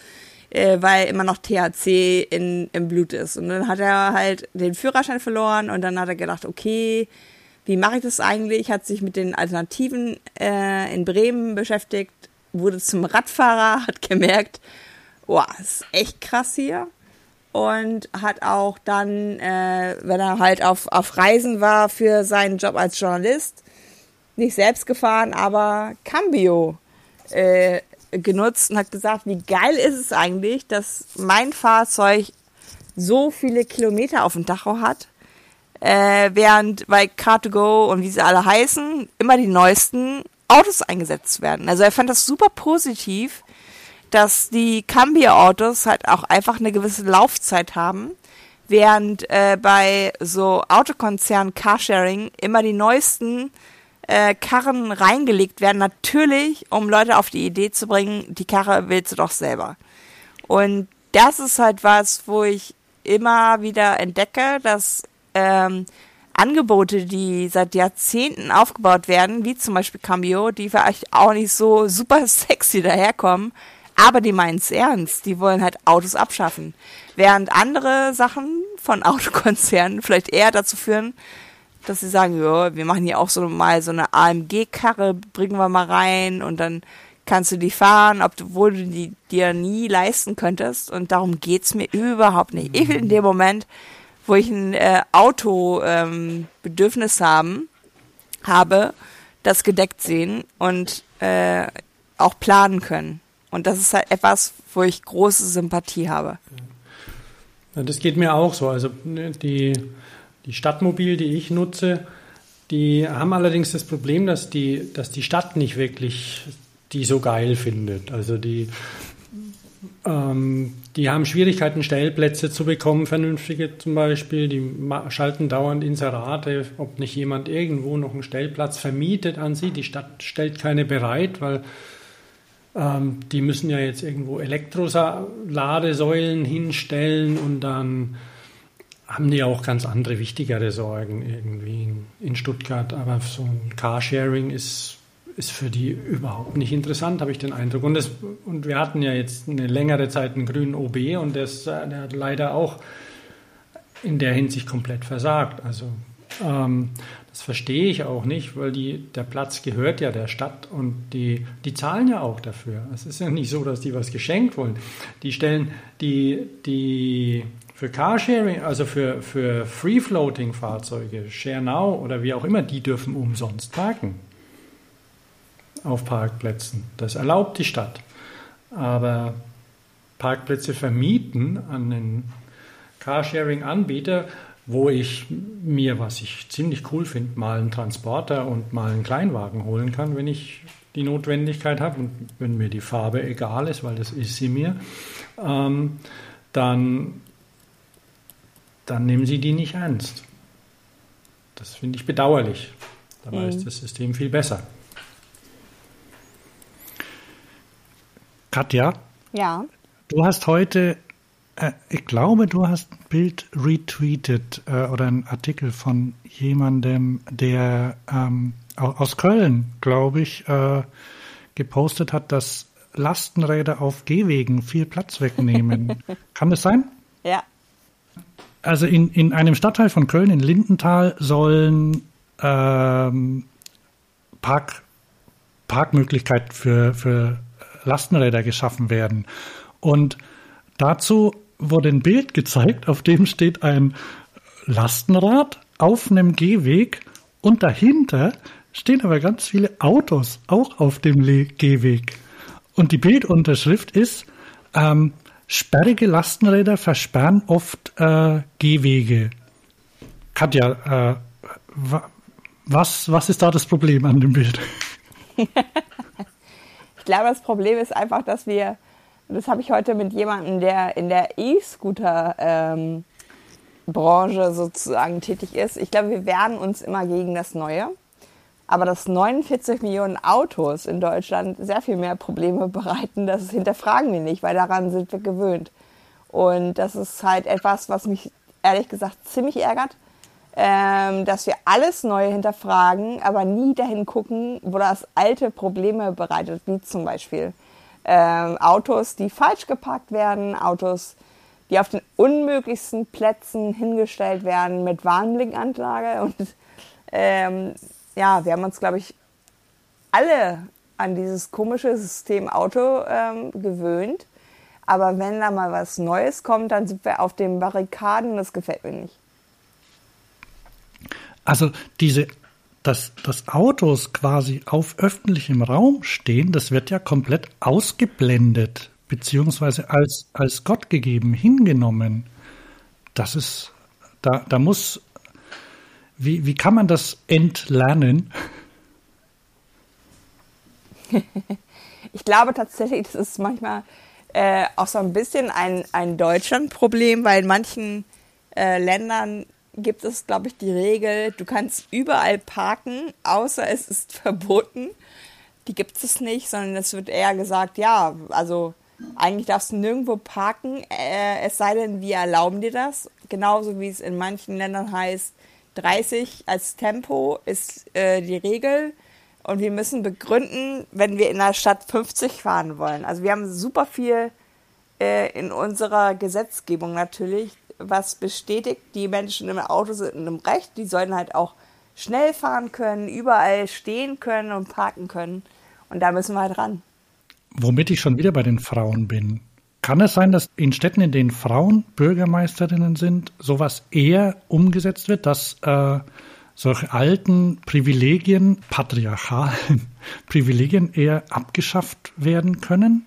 äh, weil immer noch THC in, im Blut ist. Und dann hat er halt den Führerschein verloren und dann hat er gedacht, okay, wie mache ich das eigentlich? Hat sich mit den Alternativen äh, in Bremen beschäftigt, wurde zum Radfahrer, hat gemerkt, boah, ist echt krass hier. Und hat auch dann, äh, wenn er halt auf, auf Reisen war für seinen Job als Journalist, nicht selbst gefahren, aber Cambio äh, genutzt und hat gesagt, wie geil ist es eigentlich, dass mein Fahrzeug so viele Kilometer auf dem Tacho hat, äh, während bei Car2Go und wie sie alle heißen, immer die neuesten Autos eingesetzt werden. Also er fand das super positiv, dass die Cambio-Autos halt auch einfach eine gewisse Laufzeit haben, während äh, bei so Autokonzernen Carsharing immer die neuesten äh, Karren reingelegt werden, natürlich, um Leute auf die Idee zu bringen, die Karre willst du doch selber. Und das ist halt was, wo ich immer wieder entdecke, dass ähm, Angebote, die seit Jahrzehnten aufgebaut werden, wie zum Beispiel Cambio, die vielleicht auch nicht so super sexy daherkommen, aber die meinen es ernst. Die wollen halt Autos abschaffen. Während andere Sachen von Autokonzernen vielleicht eher dazu führen, dass sie sagen, ja, wir machen hier auch so mal so eine AMG-Karre, bringen wir mal rein und dann kannst du die fahren, obwohl du die dir nie leisten könntest. Und darum geht's mir überhaupt nicht. Ich will in dem Moment, wo ich ein äh, Auto-Bedürfnis ähm, haben, habe, das gedeckt sehen und äh, auch planen können. Und das ist halt etwas, wo ich große Sympathie habe. Ja, das geht mir auch so. Also ne, die die Stadtmobil, die ich nutze, die haben allerdings das Problem, dass die, dass die Stadt nicht wirklich die so geil findet. Also die, ähm, die haben Schwierigkeiten, Stellplätze zu bekommen, vernünftige zum Beispiel. Die schalten dauernd Inserate, ob nicht jemand irgendwo noch einen Stellplatz vermietet an sie. Die Stadt stellt keine bereit, weil ähm, die müssen ja jetzt irgendwo Elektroladesäulen hinstellen und dann haben die auch ganz andere, wichtigere Sorgen irgendwie in, in Stuttgart. Aber so ein Carsharing ist, ist für die überhaupt nicht interessant, habe ich den Eindruck. Und, das, und wir hatten ja jetzt eine längere Zeit einen grünen OB und das, der hat leider auch in der Hinsicht komplett versagt. Also ähm, das verstehe ich auch nicht, weil die, der Platz gehört ja der Stadt und die, die zahlen ja auch dafür. Es ist ja nicht so, dass die was geschenkt wollen. Die stellen die, die für Carsharing, also für, für Free-Floating-Fahrzeuge, Share Now oder wie auch immer, die dürfen umsonst parken. auf Parkplätzen. Das erlaubt die Stadt. Aber Parkplätze vermieten an den Carsharing-Anbieter, wo ich mir, was ich ziemlich cool finde, mal einen Transporter und mal einen Kleinwagen holen kann, wenn ich die Notwendigkeit habe und wenn mir die Farbe egal ist, weil das ist sie mir, ähm, dann, dann nehmen sie die nicht ernst. Das finde ich bedauerlich. Dabei mhm. ist das System viel besser. Katja? Ja. Du hast heute, äh, ich glaube, du hast ein Bild retweetet äh, oder einen Artikel von jemandem, der ähm, aus Köln, glaube ich, äh, gepostet hat, dass Lastenräder auf Gehwegen viel Platz wegnehmen. Kann das sein? Ja. Also in, in einem Stadtteil von Köln, in Lindenthal, sollen ähm, Park, Parkmöglichkeiten für, für Lastenräder geschaffen werden. Und dazu wurde ein Bild gezeigt, auf dem steht ein Lastenrad auf einem Gehweg und dahinter stehen aber ganz viele Autos auch auf dem Gehweg. Und die Bildunterschrift ist, ähm, sperrige Lastenräder versperren oft äh, Gehwege. Katja, äh, was, was ist da das Problem an dem Bild? ich glaube, das Problem ist einfach, dass wir, das habe ich heute mit jemandem, der in der E-Scooter ähm, Branche sozusagen tätig ist. Ich glaube, wir wehren uns immer gegen das Neue. Aber dass 49 Millionen Autos in Deutschland sehr viel mehr Probleme bereiten, das hinterfragen wir nicht, weil daran sind wir gewöhnt. Und das ist halt etwas, was mich ehrlich gesagt ziemlich ärgert, ähm, dass wir alles Neue hinterfragen, aber nie dahin gucken, wo das alte Probleme bereitet, wie zum Beispiel ähm, Autos, die falsch geparkt werden, Autos, die auf den unmöglichsten Plätzen hingestellt werden mit Warnblinkanlage und ähm, ja, wir haben uns, glaube ich, alle an dieses komische System Auto ähm, gewöhnt. Aber wenn da mal was Neues kommt, dann sind wir auf den Barrikaden. Das gefällt mir nicht. Also diese, dass, dass Autos quasi auf öffentlichem Raum stehen, das wird ja komplett ausgeblendet, beziehungsweise als, als Gott gegeben hingenommen. Das ist, da, da muss wie, wie kann man das entlernen? ich glaube tatsächlich, das ist manchmal äh, auch so ein bisschen ein, ein Deutschland-Problem, weil in manchen äh, Ländern gibt es, glaube ich, die Regel, du kannst überall parken, außer es ist verboten. Die gibt es nicht, sondern es wird eher gesagt, ja, also eigentlich darfst du nirgendwo parken, äh, es sei denn, wir erlauben dir das. Genauso wie es in manchen Ländern heißt, 30 als Tempo ist äh, die Regel. Und wir müssen begründen, wenn wir in der Stadt 50 fahren wollen. Also wir haben super viel äh, in unserer Gesetzgebung natürlich, was bestätigt, die Menschen im Auto sind in einem Recht. Die sollen halt auch schnell fahren können, überall stehen können und parken können. Und da müssen wir halt ran. Womit ich schon wieder bei den Frauen bin. Kann es sein, dass in Städten, in denen Frauen Bürgermeisterinnen sind, sowas eher umgesetzt wird, dass äh, solche alten Privilegien, patriarchalen Privilegien eher abgeschafft werden können?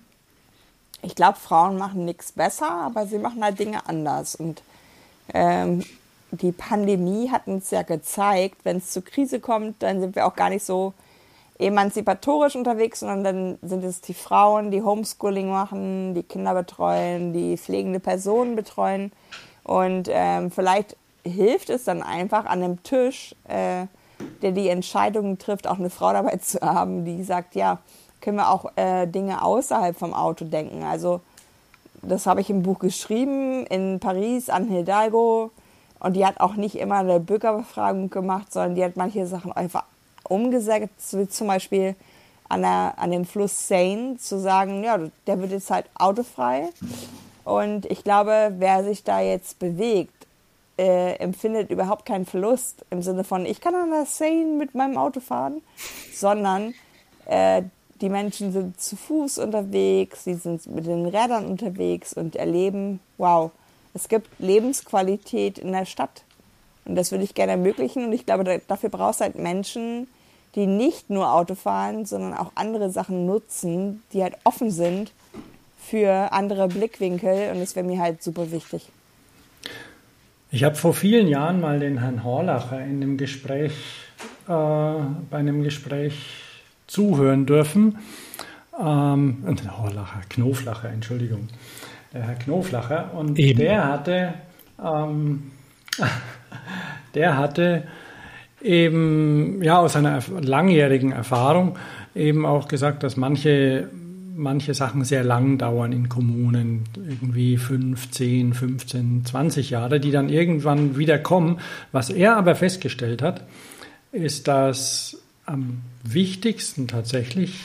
Ich glaube, Frauen machen nichts besser, aber sie machen halt Dinge anders. Und ähm, die Pandemie hat uns ja gezeigt, wenn es zur Krise kommt, dann sind wir auch gar nicht so emanzipatorisch unterwegs, sondern dann sind es die Frauen, die Homeschooling machen, die Kinder betreuen, die pflegende Personen betreuen. Und ähm, vielleicht hilft es dann einfach an einem Tisch, äh, der die Entscheidungen trifft, auch eine Frau dabei zu haben, die sagt, ja, können wir auch äh, Dinge außerhalb vom Auto denken. Also das habe ich im Buch geschrieben, in Paris an Hidalgo. Und die hat auch nicht immer eine Bürgerbefragung gemacht, sondern die hat manche Sachen einfach umgesetzt, wie zum Beispiel an, der, an dem Fluss Seine zu sagen, ja, der wird jetzt halt autofrei. Und ich glaube, wer sich da jetzt bewegt, äh, empfindet überhaupt keinen Verlust im Sinne von, ich kann an der Seine mit meinem Auto fahren, sondern äh, die Menschen sind zu Fuß unterwegs, sie sind mit den Rädern unterwegs und erleben, wow, es gibt Lebensqualität in der Stadt. Und das würde ich gerne ermöglichen. Und ich glaube, dafür brauchst du halt Menschen, die nicht nur Auto fahren, sondern auch andere Sachen nutzen, die halt offen sind für andere Blickwinkel und das wäre mir halt super wichtig. Ich habe vor vielen Jahren mal den Herrn Horlacher in einem Gespräch, äh, bei einem Gespräch zuhören dürfen. Ähm, Horlacher, Knoflacher, Entschuldigung. Der Herr Knoflacher. Und Eben. der hatte, ähm, der hatte eben ja aus einer langjährigen Erfahrung eben auch gesagt, dass manche manche Sachen sehr lang dauern in Kommunen, irgendwie 5, 10, 15, 20 Jahre, die dann irgendwann wieder kommen. Was er aber festgestellt hat, ist, dass am wichtigsten tatsächlich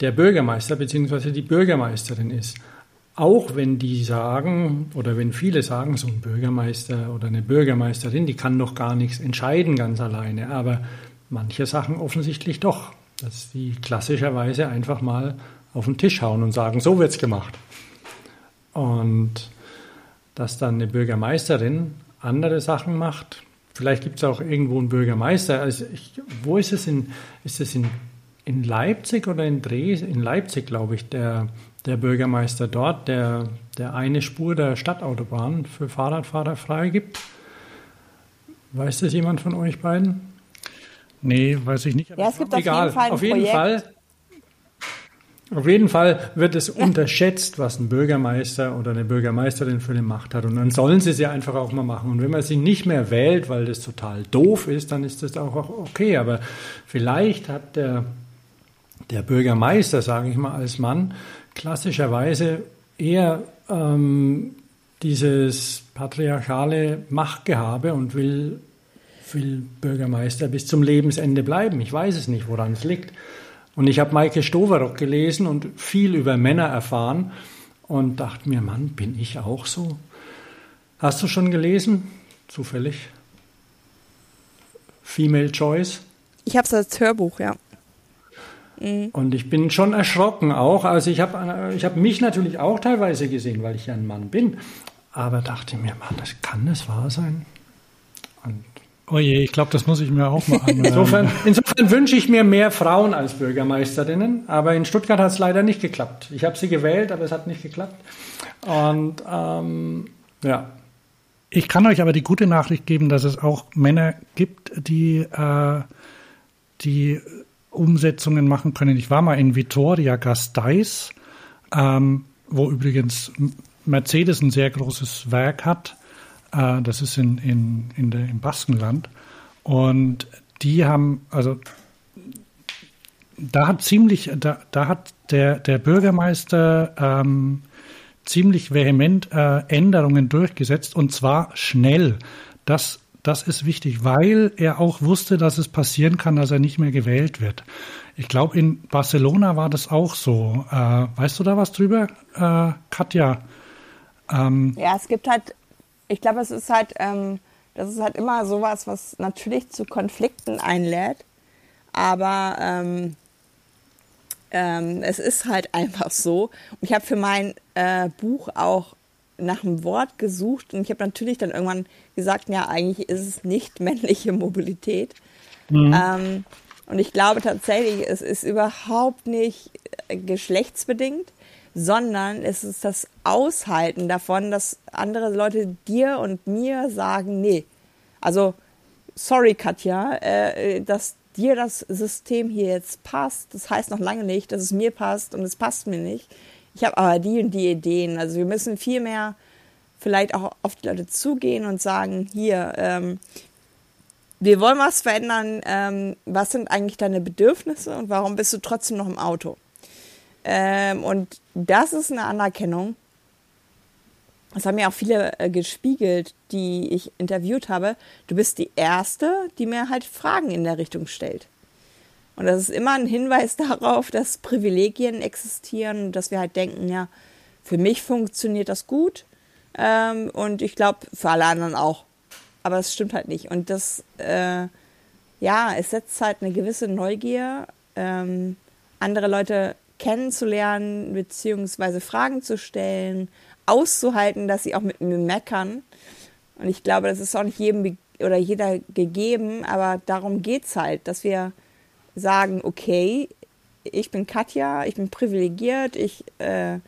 der Bürgermeister bzw. die Bürgermeisterin ist. Auch wenn die sagen oder wenn viele sagen, so ein Bürgermeister oder eine Bürgermeisterin, die kann doch gar nichts entscheiden ganz alleine, aber manche Sachen offensichtlich doch, dass die klassischerweise einfach mal auf den Tisch hauen und sagen, so wird's gemacht. Und dass dann eine Bürgermeisterin andere Sachen macht. Vielleicht gibt es auch irgendwo einen Bürgermeister. Also ich, wo ist es in, ist es in, in Leipzig oder in Dresden? In Leipzig, glaube ich, der der Bürgermeister dort, der, der eine Spur der Stadtautobahn für Fahrradfahrer freigibt. Weiß das jemand von euch beiden? Nee, weiß ich nicht. Ja, es gibt auf egal. jeden Fall ein auf jeden Fall. Auf jeden Fall wird es unterschätzt, was ein Bürgermeister oder eine Bürgermeisterin für eine Macht hat. Und dann sollen sie sie einfach auch mal machen. Und wenn man sie nicht mehr wählt, weil das total doof ist, dann ist das auch okay. Aber vielleicht hat der, der Bürgermeister, sage ich mal, als Mann klassischerweise eher ähm, dieses patriarchale Machtgehabe und will, will Bürgermeister bis zum Lebensende bleiben. Ich weiß es nicht, woran es liegt. Und ich habe Maike Stoverock gelesen und viel über Männer erfahren und dachte mir, Mann, bin ich auch so? Hast du schon gelesen? Zufällig? Female Choice? Ich habe es als Hörbuch, ja. Mhm. Und ich bin schon erschrocken auch. Also ich habe ich hab mich natürlich auch teilweise gesehen, weil ich ja ein Mann bin. Aber dachte mir, Mann, das kann das wahr sein? Und oh je, ich glaube, das muss ich mir auch mal anhören. insofern, insofern wünsche ich mir mehr Frauen als Bürgermeisterinnen. Aber in Stuttgart hat es leider nicht geklappt. Ich habe sie gewählt, aber es hat nicht geklappt. Und ähm, ja. Ich kann euch aber die gute Nachricht geben, dass es auch Männer gibt, die, äh, die Umsetzungen machen können. Ich war mal in Vitoria Gasteiz, ähm, wo übrigens Mercedes ein sehr großes Werk hat. Äh, das ist in, in, in der, im Baskenland. Und die haben, also da hat ziemlich, da, da hat der, der Bürgermeister ähm, ziemlich vehement äh, Änderungen durchgesetzt und zwar schnell. Das das ist wichtig, weil er auch wusste, dass es passieren kann, dass er nicht mehr gewählt wird. Ich glaube, in Barcelona war das auch so. Äh, weißt du da was drüber, äh, Katja? Ähm, ja, es gibt halt, ich glaube, es ist halt, ähm, das ist halt immer sowas, was natürlich zu Konflikten einlädt. Aber ähm, ähm, es ist halt einfach so. Und ich habe für mein äh, Buch auch nach einem Wort gesucht und ich habe natürlich dann irgendwann gesagt, ja, eigentlich ist es nicht männliche Mobilität. Mhm. Ähm, und ich glaube tatsächlich, es ist überhaupt nicht äh, geschlechtsbedingt, sondern es ist das Aushalten davon, dass andere Leute dir und mir sagen, nee, also sorry Katja, äh, dass dir das System hier jetzt passt, das heißt noch lange nicht, dass es mir passt und es passt mir nicht. Ich habe aber die und die Ideen. Also wir müssen viel mehr vielleicht auch auf die Leute zugehen und sagen, hier, ähm, wir wollen was verändern. Ähm, was sind eigentlich deine Bedürfnisse und warum bist du trotzdem noch im Auto? Ähm, und das ist eine Anerkennung. Das haben mir auch viele äh, gespiegelt, die ich interviewt habe. Du bist die Erste, die mir halt Fragen in der Richtung stellt. Und das ist immer ein Hinweis darauf, dass Privilegien existieren dass wir halt denken, ja, für mich funktioniert das gut ähm, und ich glaube für alle anderen auch. Aber es stimmt halt nicht. Und das, äh, ja, es setzt halt eine gewisse Neugier, ähm, andere Leute kennenzulernen, beziehungsweise Fragen zu stellen, auszuhalten, dass sie auch mit mir meckern. Und ich glaube, das ist auch nicht jedem oder jeder gegeben, aber darum geht es halt, dass wir sagen, okay, ich bin Katja, ich bin privilegiert, ich, äh,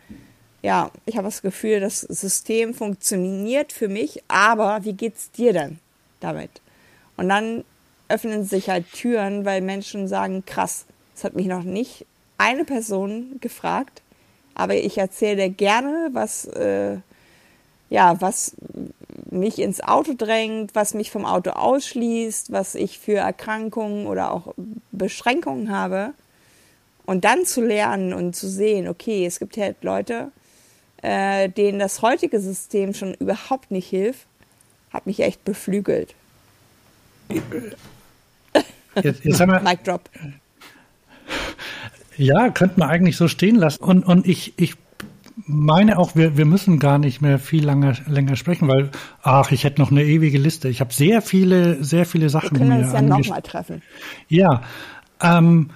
ja, ich habe das Gefühl, das System funktioniert für mich, aber wie geht's dir denn damit? Und dann öffnen sich halt Türen, weil Menschen sagen, krass, es hat mich noch nicht eine Person gefragt, aber ich erzähle gerne, was, äh, ja, was mich ins Auto drängt, was mich vom Auto ausschließt, was ich für Erkrankungen oder auch Beschränkungen habe. Und dann zu lernen und zu sehen, okay, es gibt halt Leute, äh, denen das heutige System schon überhaupt nicht hilft, hat mich echt beflügelt. Jetzt, jetzt haben wir, Mic drop. Ja, könnte man eigentlich so stehen lassen. Und, und ich, ich meine auch, wir, wir müssen gar nicht mehr viel länger, länger sprechen, weil, ach, ich hätte noch eine ewige Liste. Ich habe sehr viele, sehr viele Sachen Wir können mir uns ja nochmal treffen. Ja, ähm,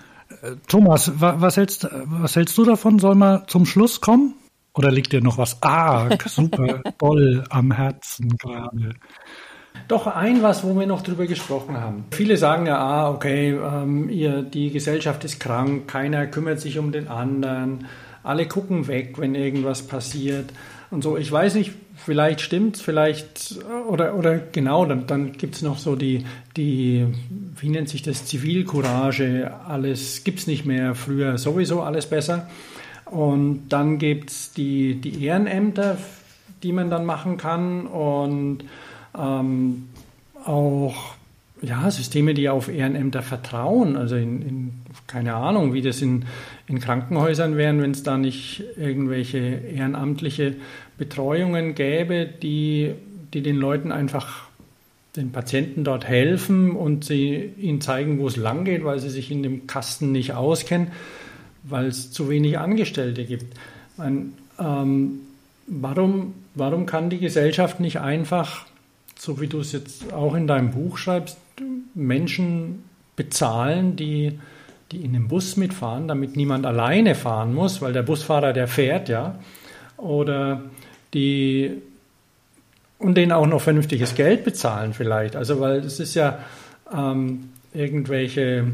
Thomas, wa, was hältst, was hältst du davon? Soll man zum Schluss kommen? Oder liegt dir noch was arg, super, toll am Herzen gerade? Doch ein was, wo wir noch drüber gesprochen haben. Viele sagen ja, ah, okay, ähm, ihr, die Gesellschaft ist krank, keiner kümmert sich um den anderen, alle gucken weg, wenn irgendwas passiert und so. Ich weiß nicht, vielleicht stimmt's, vielleicht oder oder genau, dann, dann gibt's noch so die die wie nennt sich das Zivilcourage, alles gibt's nicht mehr, früher sowieso alles besser. Und dann gibt's die die Ehrenämter, die man dann machen kann und ähm, auch ja, Systeme, die auf Ehrenämter vertrauen. Also in, in keine Ahnung, wie das in, in Krankenhäusern wären, wenn es da nicht irgendwelche ehrenamtliche Betreuungen gäbe, die, die den Leuten einfach den Patienten dort helfen und sie ihnen zeigen, wo es lang geht, weil sie sich in dem Kasten nicht auskennen, weil es zu wenig Angestellte gibt. Meine, ähm, warum, warum kann die Gesellschaft nicht einfach so wie du es jetzt auch in deinem Buch schreibst, Menschen bezahlen, die, die in dem Bus mitfahren, damit niemand alleine fahren muss, weil der Busfahrer, der fährt, ja. Oder die und denen auch noch vernünftiges Geld bezahlen vielleicht. Also weil es ist ja ähm, irgendwelche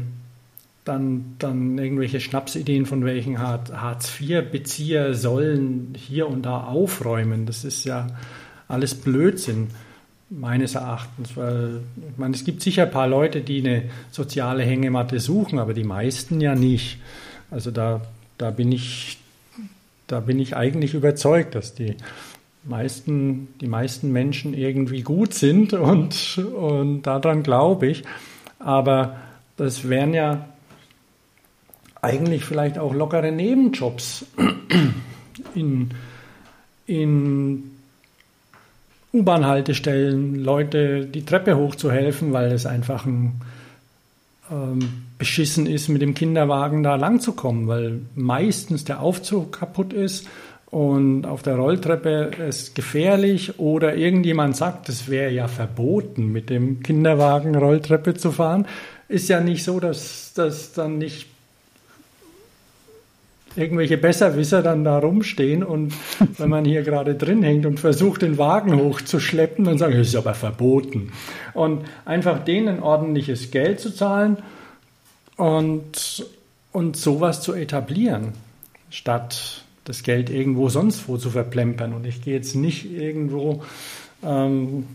dann, dann irgendwelche Schnapsideen von welchen Hartz-IV-Bezieher sollen hier und da aufräumen. Das ist ja alles Blödsinn meines Erachtens, weil ich meine, es gibt sicher ein paar Leute, die eine soziale Hängematte suchen, aber die meisten ja nicht. Also da, da bin ich, da bin ich eigentlich überzeugt, dass die meisten, die meisten Menschen irgendwie gut sind und, und daran glaube ich. Aber das wären ja eigentlich vielleicht auch lockere Nebenjobs in, in U-Bahn-Haltestellen Leute die Treppe hochzuhelfen, weil es einfach ein ähm, beschissen ist, mit dem Kinderwagen da lang zu kommen, weil meistens der Aufzug kaputt ist und auf der Rolltreppe ist gefährlich oder irgendjemand sagt, es wäre ja verboten, mit dem Kinderwagen Rolltreppe zu fahren. Ist ja nicht so, dass das dann nicht irgendwelche Besserwisser dann da rumstehen und wenn man hier gerade drin hängt und versucht, den Wagen hochzuschleppen, dann sagen, das ist aber verboten. Und einfach denen ordentliches Geld zu zahlen und, und sowas zu etablieren, statt das Geld irgendwo sonst wo zu verplempern. Und ich gehe jetzt nicht irgendwo ähm,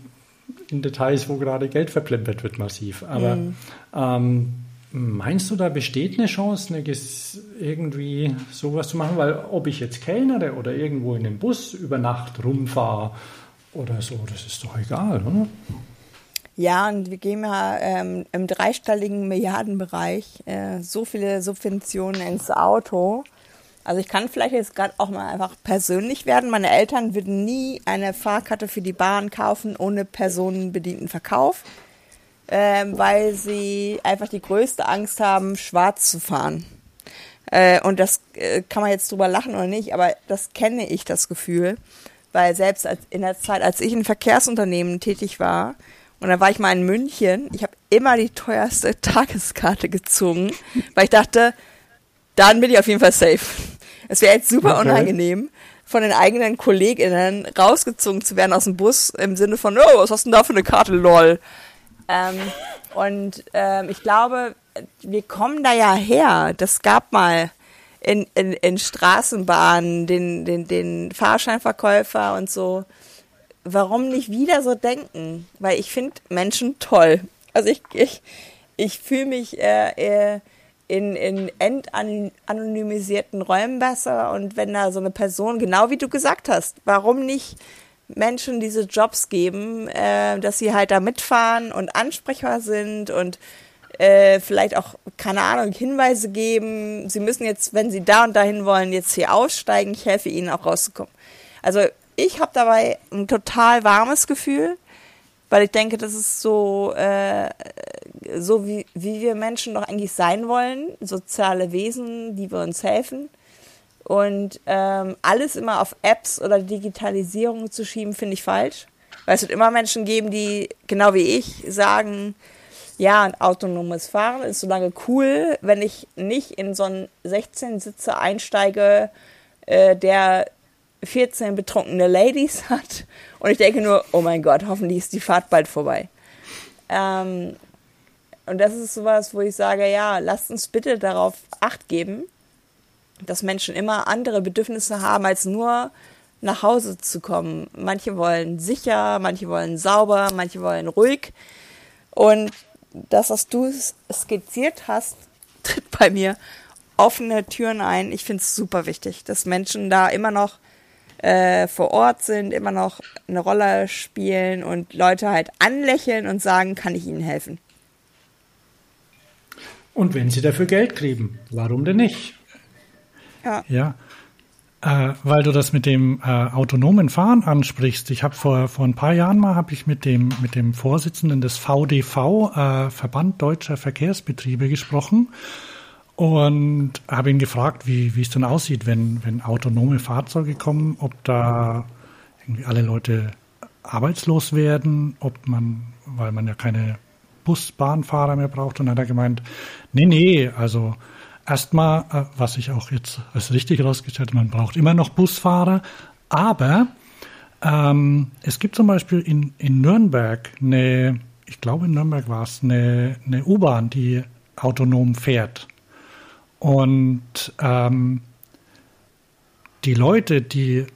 in Details, wo gerade Geld verplempert wird, massiv. Aber mhm. ähm, Meinst du, da besteht eine Chance, eine, irgendwie sowas zu machen? Weil ob ich jetzt kellnere oder irgendwo in dem Bus über Nacht rumfahre oder so, das ist doch egal, oder? Ja, und wir geben ja ähm, im dreistelligen Milliardenbereich äh, so viele Subventionen ins Auto. Also ich kann vielleicht jetzt gerade auch mal einfach persönlich werden. Meine Eltern würden nie eine Fahrkarte für die Bahn kaufen ohne personenbedienten Verkauf ähm, weil sie einfach die größte Angst haben, schwarz zu fahren. Äh, und das äh, kann man jetzt drüber lachen oder nicht, aber das kenne ich, das Gefühl. Weil selbst als, in der Zeit, als ich in Verkehrsunternehmen tätig war, und da war ich mal in München, ich habe immer die teuerste Tageskarte gezogen, weil ich dachte, dann bin ich auf jeden Fall safe. Es wäre jetzt super okay. unangenehm, von den eigenen KollegInnen rausgezogen zu werden aus dem Bus im Sinne von, oh, was hast du denn da für eine Karte, lol. Ähm, und ähm, ich glaube, wir kommen da ja her. Das gab mal in, in, in Straßenbahnen den, den, den Fahrscheinverkäufer und so. Warum nicht wieder so denken? Weil ich finde Menschen toll. Also ich, ich, ich fühle mich äh, äh, in, in entanonymisierten Räumen besser und wenn da so eine Person, genau wie du gesagt hast, warum nicht Menschen diese Jobs geben, äh, dass sie halt da mitfahren und ansprechbar sind und äh, vielleicht auch, keine Ahnung, Hinweise geben. Sie müssen jetzt, wenn Sie da und dahin wollen, jetzt hier aussteigen. Ich helfe Ihnen auch rauszukommen. Also ich habe dabei ein total warmes Gefühl, weil ich denke, das ist so, äh, so wie, wie wir Menschen doch eigentlich sein wollen, soziale Wesen, die wir uns helfen. Und ähm, alles immer auf Apps oder Digitalisierung zu schieben, finde ich falsch. Weil es wird immer Menschen geben, die genau wie ich sagen, ja, ein autonomes Fahren ist so lange cool, wenn ich nicht in so einen 16-Sitzer einsteige, äh, der 14 betrunkene Ladies hat. Und ich denke nur, oh mein Gott, hoffentlich ist die Fahrt bald vorbei. Ähm, und das ist sowas, wo ich sage, ja, lasst uns bitte darauf acht geben, dass Menschen immer andere Bedürfnisse haben, als nur nach Hause zu kommen. Manche wollen sicher, manche wollen sauber, manche wollen ruhig. Und das, was du skizziert hast, tritt bei mir offene Türen ein. Ich finde es super wichtig, dass Menschen da immer noch äh, vor Ort sind, immer noch eine Rolle spielen und Leute halt anlächeln und sagen, kann ich ihnen helfen. Und wenn sie dafür Geld kriegen, warum denn nicht? Ja. Ja. Äh, weil du das mit dem äh, autonomen Fahren ansprichst. Ich habe vor, vor ein paar Jahren mal habe ich mit dem, mit dem Vorsitzenden des VDV, äh, Verband Deutscher Verkehrsbetriebe, gesprochen und habe ihn gefragt, wie, es denn aussieht, wenn, wenn autonome Fahrzeuge kommen, ob da irgendwie alle Leute arbeitslos werden, ob man, weil man ja keine Bus-Bahnfahrer mehr braucht. Und dann hat er gemeint, nee, nee, also erstmal, äh, was ich auch jetzt als richtig herausgestellt habe, man braucht immer noch Busfahrer, aber ähm, es gibt zum Beispiel in, in Nürnberg eine, ich glaube in Nürnberg war es, eine, eine U-Bahn, die autonom fährt. Und ähm, die Leute, die, äh,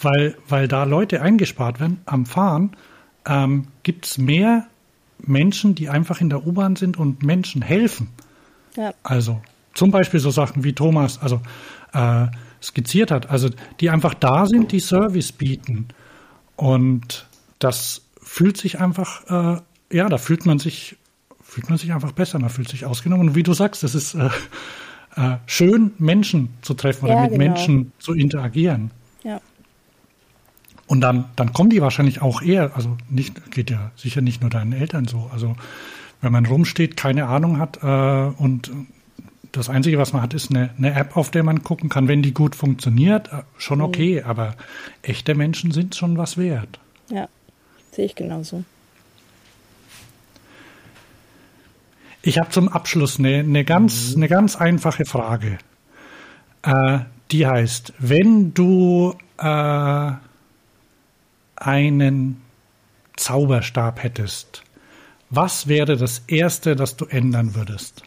weil, weil da Leute eingespart werden am Fahren, ähm, gibt es mehr Menschen, die einfach in der U-Bahn sind und Menschen helfen. Ja. Also zum Beispiel so Sachen wie Thomas also äh, skizziert hat, also die einfach da sind, die Service bieten. Und das fühlt sich einfach, äh, ja, da fühlt man sich, fühlt man sich einfach besser, man fühlt sich ausgenommen. Und wie du sagst, es ist äh, äh, schön, Menschen zu treffen oder ja, mit genau. Menschen zu interagieren. Ja. Und dann, dann kommen die wahrscheinlich auch eher, also nicht, geht ja sicher nicht nur deinen Eltern so. Also wenn man rumsteht, keine Ahnung hat äh, und das Einzige, was man hat, ist eine, eine, App, auf der man gucken kann. Wenn die gut funktioniert, äh, schon okay, mhm. aber echte Menschen sind schon was wert. Ja, sehe ich genauso. Ich habe zum Abschluss eine, eine, ganz, mhm. eine ganz einfache Frage. Äh, die heißt, wenn du äh, einen Zauberstab hättest, was wäre das Erste, das du ändern würdest?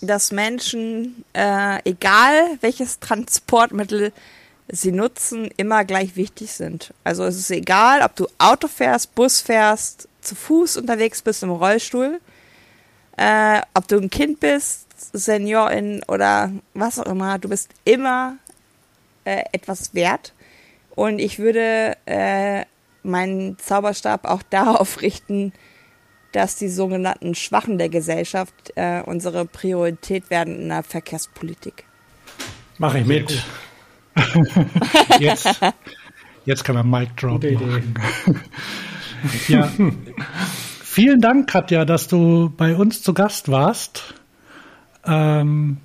Dass Menschen, äh, egal welches Transportmittel sie nutzen, immer gleich wichtig sind. Also es ist egal, ob du Auto fährst, Bus fährst, zu Fuß unterwegs bist im Rollstuhl, äh, ob du ein Kind bist, Seniorin oder was auch immer, du bist immer äh, etwas wert. Und ich würde äh, meinen Zauberstab auch darauf richten, dass die sogenannten Schwachen der Gesellschaft äh, unsere Priorität werden in der Verkehrspolitik. Mache ich mit. jetzt, jetzt kann man Mic Drop Gute machen. ja. Vielen Dank, Katja, dass du bei uns zu Gast warst. Ähm,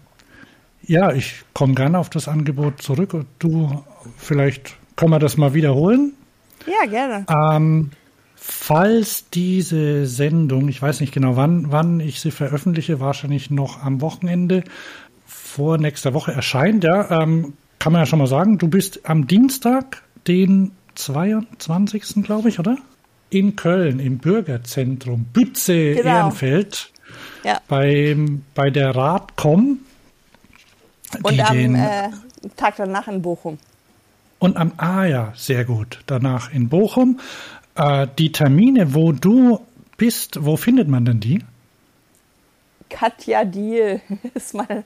ja, ich komme gerne auf das Angebot zurück und du vielleicht können wir das mal wiederholen? Ja, gerne. Ähm, falls diese Sendung, ich weiß nicht genau wann, wann ich sie veröffentliche, wahrscheinlich noch am Wochenende vor nächster Woche erscheint, ja, ähm, kann man ja schon mal sagen, du bist am Dienstag, den 22. glaube ich, oder? in Köln im Bürgerzentrum Bütze Genau. Ehrenfeld Ja. beim, bei der Radcom. Und am den- äh, Tag danach in Bochum. Und am, ah ja, sehr gut. Danach in Bochum. Äh, die Termine, wo du bist, wo findet man denn die? Katja Diel ist meine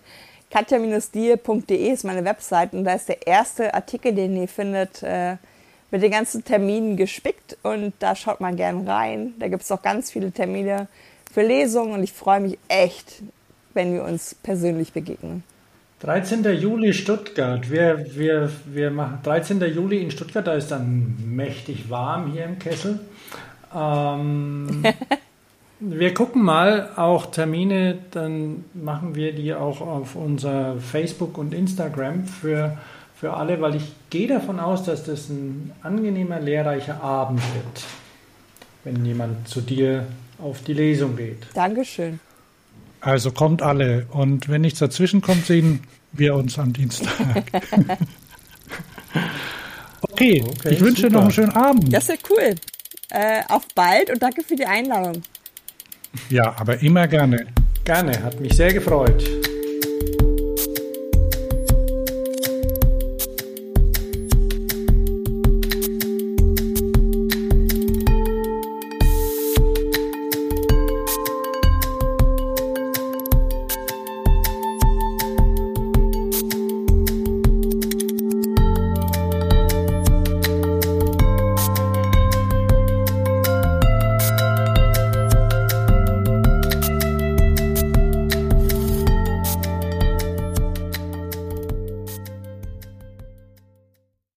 katja-diel.de ist meine Website und da ist der erste Artikel, den ihr findet, äh, mit den ganzen Terminen gespickt und da schaut man gern rein. Da gibt es auch ganz viele Termine für Lesungen und ich freue mich echt, wenn wir uns persönlich begegnen. 13. Juli Stuttgart. Wir, wir, wir machen 13. Juli in Stuttgart, da ist dann mächtig warm hier im Kessel. Ähm, wir gucken mal auch Termine, dann machen wir die auch auf unser Facebook und Instagram für, für alle, weil ich gehe davon aus, dass das ein angenehmer, lehrreicher Abend wird, wenn jemand zu dir auf die Lesung geht. Dankeschön. Also kommt alle. Und wenn nichts dazwischen kommt, sehen wir uns am Dienstag. okay, Okay, ich wünsche dir noch einen schönen Abend. Das ist ja cool. Äh, auf bald und danke für die Einladung. Ja, aber immer gerne. Gerne, hat mich sehr gefreut.